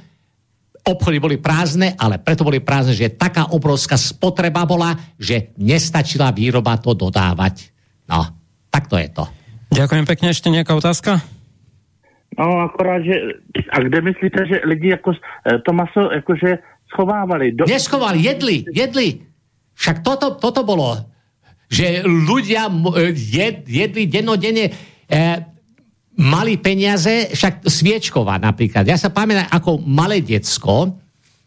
obchody boli prázdne, ale preto boli prázdne, že taká obrovská spotreba bola, že nestačila výroba to dodávať. No, tak to je to. Ďakujem pekne, ešte nejaká otázka? No, akorát, že... A kde myslíte, že lidi jako, e, to maso jakože schovávali? Do... Neschovali, jedli, jedli. Však toto, toto bolo Že ľudia jed, jedli dennodenne eh, mali peniaze, však Sviečková napríklad. Ja sa pamätám ako malé decko,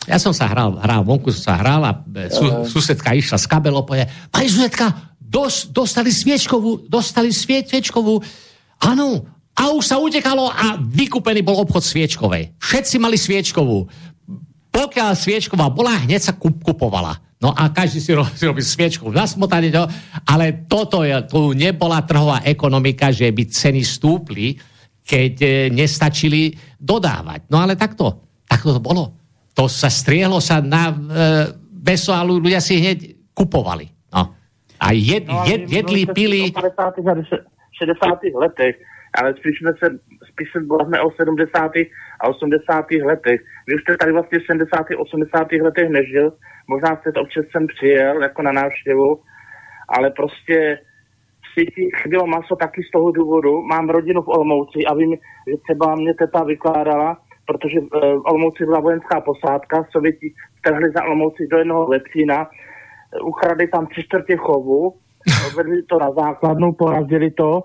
ja som sa hral, hral vonku som sa hral a su, susedka išla z kabelo, povie, pani susedka, dos, dostali sviečkovú, dostali svie, sviečkovú, áno, a už sa utekalo a vykúpený bol obchod sviečkovej. Všetci mali sviečkovú. Pokiaľ sviečková bola, hneď sa kup, kupovala. No a každý si robí, si robí sviečku na smotanie, no, ale toto je, tu nebola trhová ekonomika, že by ceny stúpli, keď e, nestačili dodávať. No ale takto, takto to bolo. To sa striehlo sa na e, beso a ľudia si hneď kupovali. No. A jed, no, jed, jedli, pili... 50. a 60. letech ale spíš jsme se, spíš se bavíme o 70. a 80. letech. Vy už jste tady vlastně v 70. 80. letech nežil, možná jste to občas sem přijel jako na návštěvu, ale prostě světí chybělo maso taky z toho důvodu. Mám rodinu v Olmouci a vím, že třeba mě teta vykládala, protože v Olmouci byla vojenská posádka, Sověti vtrhli za Olmouci do jednoho lepřína, ukradli tam tři čtvrtě chovu, odvedli to na základnu, porazili to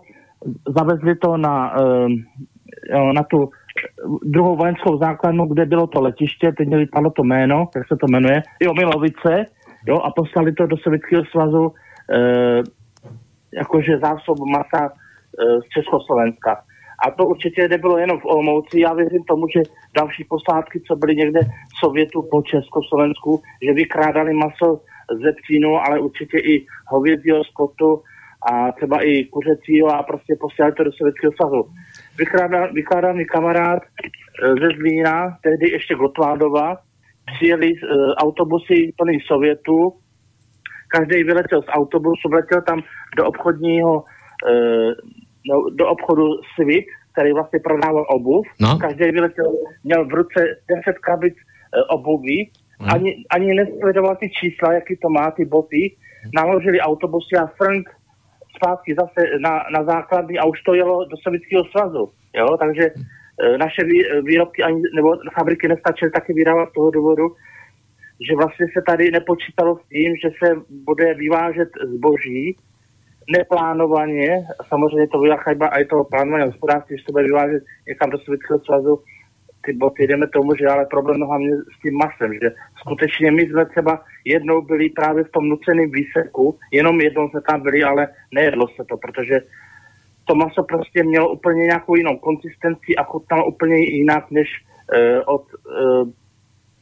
zavezli to na, ehm, na tu druhou vojenskou základnu, kde bylo to letiště, teď mi vypadlo to jméno, jak se to jmenuje, jo, Milovice, jo, a poslali to do Sovětského svazu e, jakože zásob masa e, z Československa. A to určitě nebylo jenom v Olmouci. Já věřím tomu, že další posádky, co byly někde v Sovětu po Československu, že vykrádali maso z vepřínu, ale určitě i hovězího skotu a třeba i kuřecího a prostě posílali to do Sovětského svazu. Vykládá, mi kamarád e, ze Zlína, tehdy ještě Gotvádova, přijeli e, autobusy plný Sovětu, každý vyletěl z autobusu, vletěl tam do obchodního, e, no, do obchodu Svit, který vlastně prodával obuv. No. Každý vyletěl, měl v ruce 10 krabic e, obuví, no. ani, ani nesledoval ty čísla, jaký to má, ty boty. Naložili autobusy a Frank zpátky zase na, na základny a už to jelo do Sovětského svazu. Jo? Takže e, naše vý, výrobky ani, nebo fabriky nestačily taky vyrábat z toho důvodu, že vlastně se tady nepočítalo s tím, že se bude vyvážet zboží neplánovaně, samozřejmě to byla chyba a je to plánované hospodářství, že se bude vyvážet někam do Sovětského svazu, ty boty, jdeme tomu, že ale problém hlavně s tím masem, že skutečně my jsme třeba jednou byli právě v tom nuceném výseku, jenom jednou jsme tam byli, ale nejedlo se to, protože to maso prostě mělo úplně nějakou jinou konsistenci a chutnalo úplně jinak, než uh, od uh,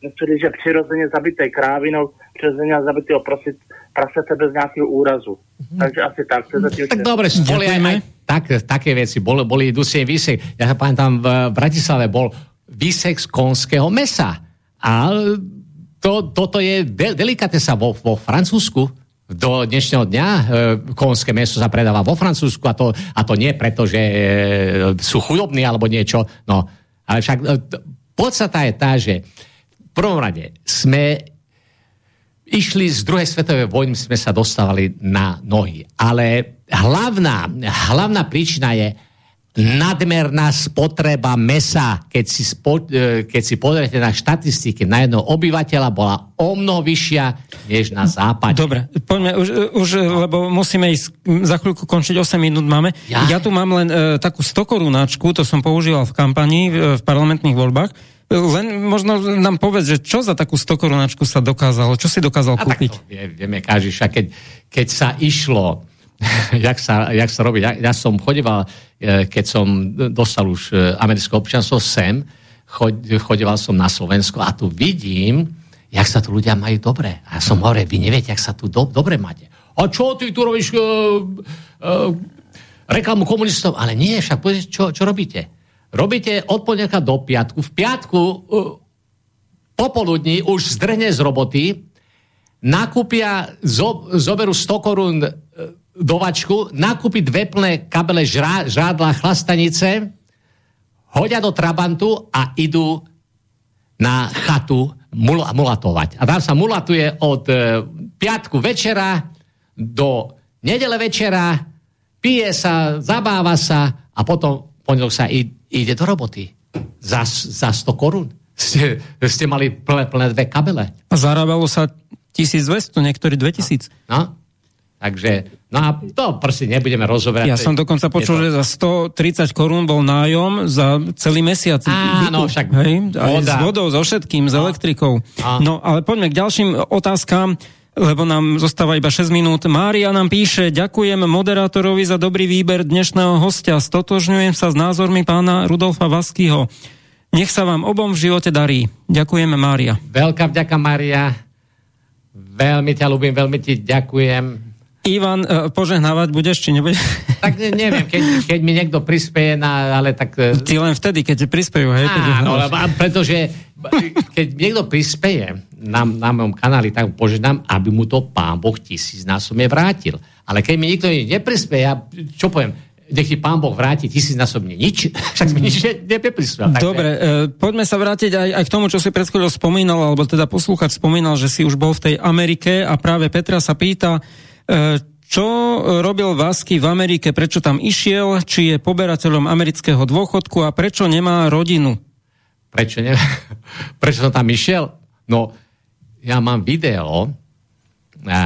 nechci říct, že přirozeně zabité krávinou, přirozeně zabitého prosit prasete bez nějakého úrazu. Mm-hmm. Takže asi tak. Tak dobre, boli aj, aj tak, také veci, boli, boli dusien výsek. Ja sa pamätám, v Bratislave bol výsek z konského mesa. A to, toto je de- delikatesa vo, vo Francúzsku. Do dnešného dňa e, konské meso sa predáva vo Francúzsku a to, a to nie preto, že e, sú chudobní alebo niečo. No, ale však e, podstata je tá, že v prvom rade sme išli z druhej svetovej vojny, sme sa dostávali na nohy. Ale hlavná, hlavná príčina je nadmerná spotreba mesa, keď si, spo, e, keď si pozriete na štatistiky na jedného obyvateľa, bola o mnoho vyššia než na západe. Dobre, poďme, už, už lebo musíme ísť, za chvíľku končiť, 8 minút máme. Ja, ja tu mám len e, takú 100 korunáčku, to som používal v kampanii, v, v parlamentných voľbách. Len možno nám povedz, že čo za takú 100 korunáčku sa dokázalo, čo si dokázal A kúpiť? Tak to vie, vieme, každý, keď, keď sa išlo jak, sa, jak sa robí. Ja, ja som chodeval, e, keď som dostal už e, americké občanstvo sem, chodeval som na Slovensko a tu vidím, jak sa tu ľudia majú dobre. A ja som hovoril, vy neviete, jak sa tu do, dobre máte. A čo ty tu robíš uh, uh, reklamu komunistov? Ale nie, však povedz, čo, čo robíte? Robíte od pondelka do piatku. V piatku uh, popoludní už zdrhne z roboty, nakúpia, zo, zoberú 100 korún dovačku, nakúpiť dve plné kabele žrá, žrádla chlastanice, hodia do trabantu a idú na chatu mul, mulatovať. A tam sa mulatuje od e, piatku večera do nedele večera, pije sa, zabáva sa a potom pondelok sa ide do roboty. Za, za 100 korún ste, ste mali plné, plné dve kabele. A zarábalo sa 1200, niektorí 2000. No, Takže, no a to proste nebudeme rozoberať. Ja som dokonca počul, to... že za 130 korún bol nájom za celý mesiac. Áno, však hej, aj voda. s vodou, so všetkým, no. s elektrikou. A. No, ale poďme k ďalším otázkam lebo nám zostáva iba 6 minút. Mária nám píše, ďakujem moderátorovi za dobrý výber dnešného hostia. Stotožňujem sa s názormi pána Rudolfa Vaskyho. Nech sa vám obom v živote darí. Ďakujeme, Mária. Veľká vďaka, Mária. Veľmi ťa ľúbim, veľmi ti ďakujem. Ivan, uh, požehnávať budeš, či nebude? Tak neviem, keď, keď mi niekto prispieje, na, ale tak... E, Ty len vtedy, keď ti prispiejú, hej? Áno, pretože keď niekto prispieje na, na mojom kanáli, tak požiadam, aby mu to pán Boh tisícnásobne vrátil. Ale keď mi nikto neprispieje, ja čo poviem, nech ti pán Boh vráti tisícnásobne nič, však mi nič neprispieval. Dobre, e, poďme sa vrátiť aj, aj k tomu, čo si pred spomínal, alebo teda poslúchať spomínal, že si už bol v tej Amerike a práve Petra sa pýta, E, čo robil Vasky v Amerike, prečo tam išiel, či je poberateľom amerického dôchodku a prečo nemá rodinu? Prečo, ne... prečo som tam išiel? No, ja mám video e,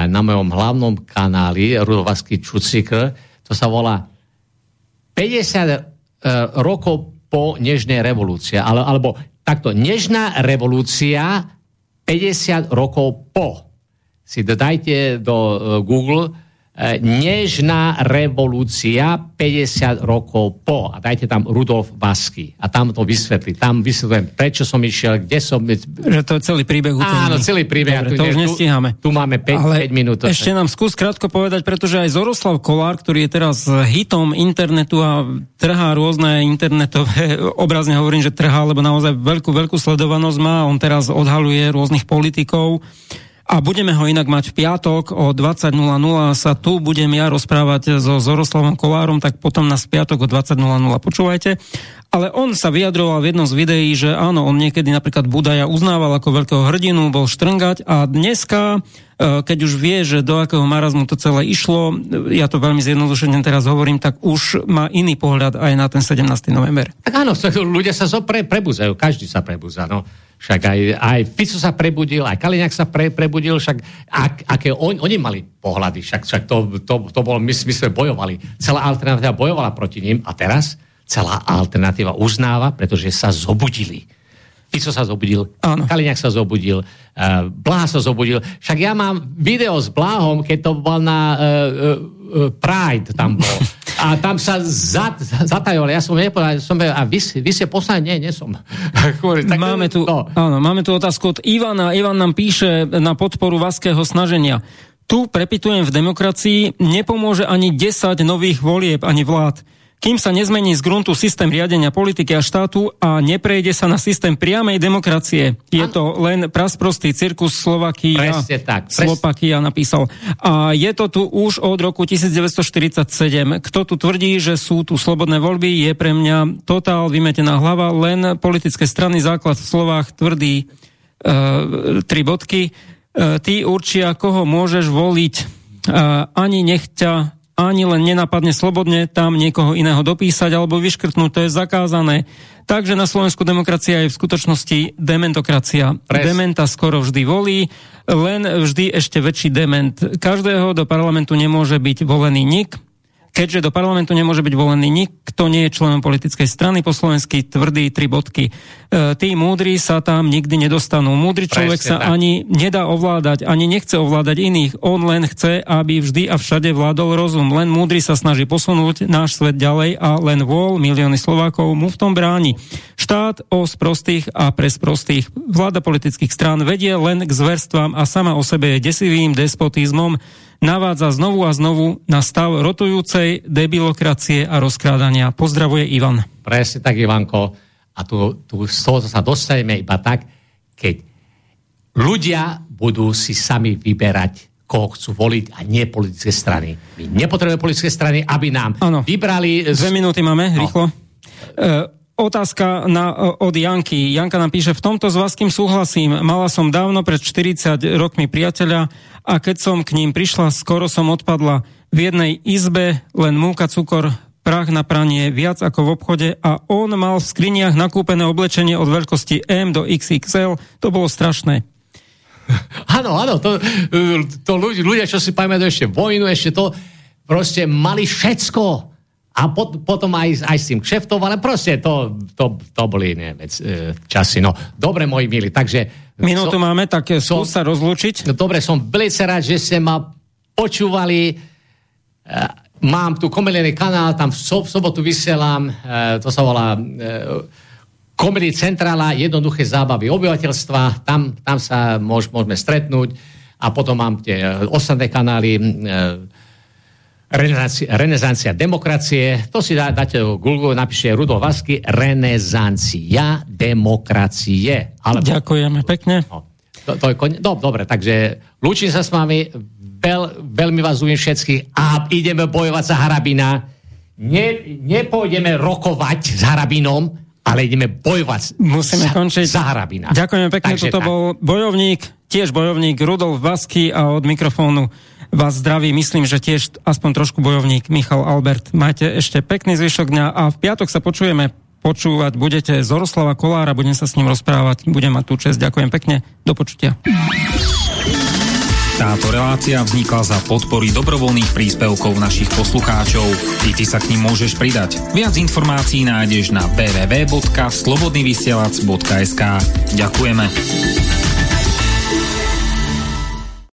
na mojom hlavnom kanáli Rudovasky Čucikr, to sa volá 50 e, rokov po Nežnej revolúcie, ale, alebo takto, Nežná revolúcia 50 rokov po si dajte do uh, Google E, nežná revolúcia 50 rokov po. A dajte tam Rudolf Vasky. A tam to vysvetlí. Tam vysvetľujem, prečo som išiel, kde som... Že to je celý príbeh. Áno, celý príbeh. Dobre, tu, to už nestíhame. Tu, tu máme 5, Ale 5 minút. Ešte nám skús krátko povedať, pretože aj Zoroslav Kolár, ktorý je teraz hitom internetu a trhá rôzne internetové, obrazne hovorím, že trhá, lebo naozaj veľkú, veľkú sledovanosť má. On teraz odhaluje rôznych politikov a budeme ho inak mať v piatok o 20.00 sa tu budem ja rozprávať so Zoroslavom Kolárom, tak potom nás v piatok o 20.00 počúvajte. Ale on sa vyjadroval v jednom z videí, že áno, on niekedy napríklad Budaja uznával ako veľkého hrdinu, bol štrngať a dneska, e, keď už vie, že do akého marazmu to celé išlo, ja to veľmi zjednodušene teraz hovorím, tak už má iný pohľad aj na ten 17. november. Tak áno, ľudia sa zopre, prebúzajú, každý sa prebúza. No. Však aj, aj Fico sa prebudil, aj Kaliňák sa pre, prebudil, však ak, aké on, oni mali pohľady, však, však to, to, to bolo, my, my sme bojovali. Celá alternatíva bojovala proti ním a teraz celá alternatíva uznáva, pretože sa zobudili. Fico sa zobudil, Áno. Kaliňák sa zobudil, uh, Bláha sa zobudil. Však ja mám video s Bláhom, keď to bol na uh, uh, Pride tam bol. A tam sa zat, zatajovali. Ja som nepovedal, som, a vy, vy ste poslali? Nie, nie som. tak, máme, tu, no. áno, máme tu otázku od Ivana. Ivan nám píše na podporu vaského snaženia. Tu prepitujem v demokracii, nepomôže ani 10 nových volieb, ani vlád kým sa nezmení z gruntu systém riadenia politiky a štátu a neprejde sa na systém priamej demokracie. Je to len prasprostý cirkus Slovakia. Presne tak. Slovakia napísal. A je to tu už od roku 1947. Kto tu tvrdí, že sú tu slobodné voľby, je pre mňa totál vymetená hlava, len politické strany základ v slovách tvrdí uh, tri bodky. Uh, ty určia, koho môžeš voliť. Uh, ani nech ťa ani len nenapadne slobodne tam niekoho iného dopísať alebo vyškrtnúť, to je zakázané. Takže na Slovensku demokracia je v skutočnosti dementokracia. Pres. Dementa skoro vždy volí, len vždy ešte väčší dement. Každého do parlamentu nemôže byť volený nik, keďže do parlamentu nemôže byť volený nikto, nie je členom politickej strany po slovensky, tvrdý tri bodky. E, tí múdri sa tam nikdy nedostanú. Múdry človek Presne sa tak. ani nedá ovládať, ani nechce ovládať iných. On len chce, aby vždy a všade vládol rozum. Len múdry sa snaží posunúť náš svet ďalej a len vol milióny Slovákov mu v tom bráni. Štát o sprostých a pre sprostých. Vláda politických strán vedie len k zverstvám a sama o sebe je desivým despotizmom navádza znovu a znovu na stav rotujúcej debilokracie a rozkrádania. Pozdravuje Ivan. Presne tak, Ivanko. A tu, tu sa dostaneme iba tak, keď ľudia budú si sami vyberať, koho chcú voliť a nie politické strany. My nepotrebujeme politické strany, aby nám ano. vybrali... Dve minúty máme, no. rýchlo. E, Otázka na, od Janky. Janka nám píše, v tomto s vás kým súhlasím. Mala som dávno pred 40 rokmi priateľa a keď som k ním prišla, skoro som odpadla. V jednej izbe len múka, cukor, prach na pranie viac ako v obchode a on mal v skriniach nakúpené oblečenie od veľkosti M do XXL. To bolo strašné. Áno, áno, to, to ľudia, ľudia, čo si pamätajú ešte vojnu, ešte to, proste mali všetko. A pot, potom aj, aj s tým kšeftovali, proste to, to, to boli nie, vec, e, časy. No, dobre, moji milí, takže... Minútu som, máme, tak som, sa rozlúčiť. No, dobre, som veľmi rád, že ste ma počúvali. E, mám tu komelený kanál, tam v, so, v sobotu vysielam, e, to sa volá... Komedy Centrála, jednoduché zábavy obyvateľstva, tam, tam sa môž, môžeme stretnúť a potom mám tie ostatné kanály renesancia, renesancia demokracie, to si dá, dáte do Google, napíšte Rudolf Vasky, renesancia demokracie. Alebo, Ďakujeme pekne. No, to, to je kon... no, dobre, takže lúčim sa s vami, veľ, veľmi vás uviem všetkých a ideme bojovať za Harabina. Ne, nepôjdeme rokovať s Harabinom, ale ideme bojovať Musíme za, končiť. za Harabina. Ďakujeme pekne, Takže toto tak. bol bojovník, tiež bojovník Rudolf Vasky a od mikrofónu vás zdraví, myslím, že tiež aspoň trošku bojovník Michal Albert. Majte ešte pekný zvyšok dňa a v piatok sa počujeme počúvať budete Zoroslava Kolára, budem sa s ním rozprávať, budem mať tú čest. Ďakujem pekne, do počutia. Táto relácia vznikla za podpory dobrovoľných príspevkov našich poslucháčov. I ty sa k ním môžeš pridať. Viac informácií nájdeš na www.slobodnyvysielac.sk Ďakujeme.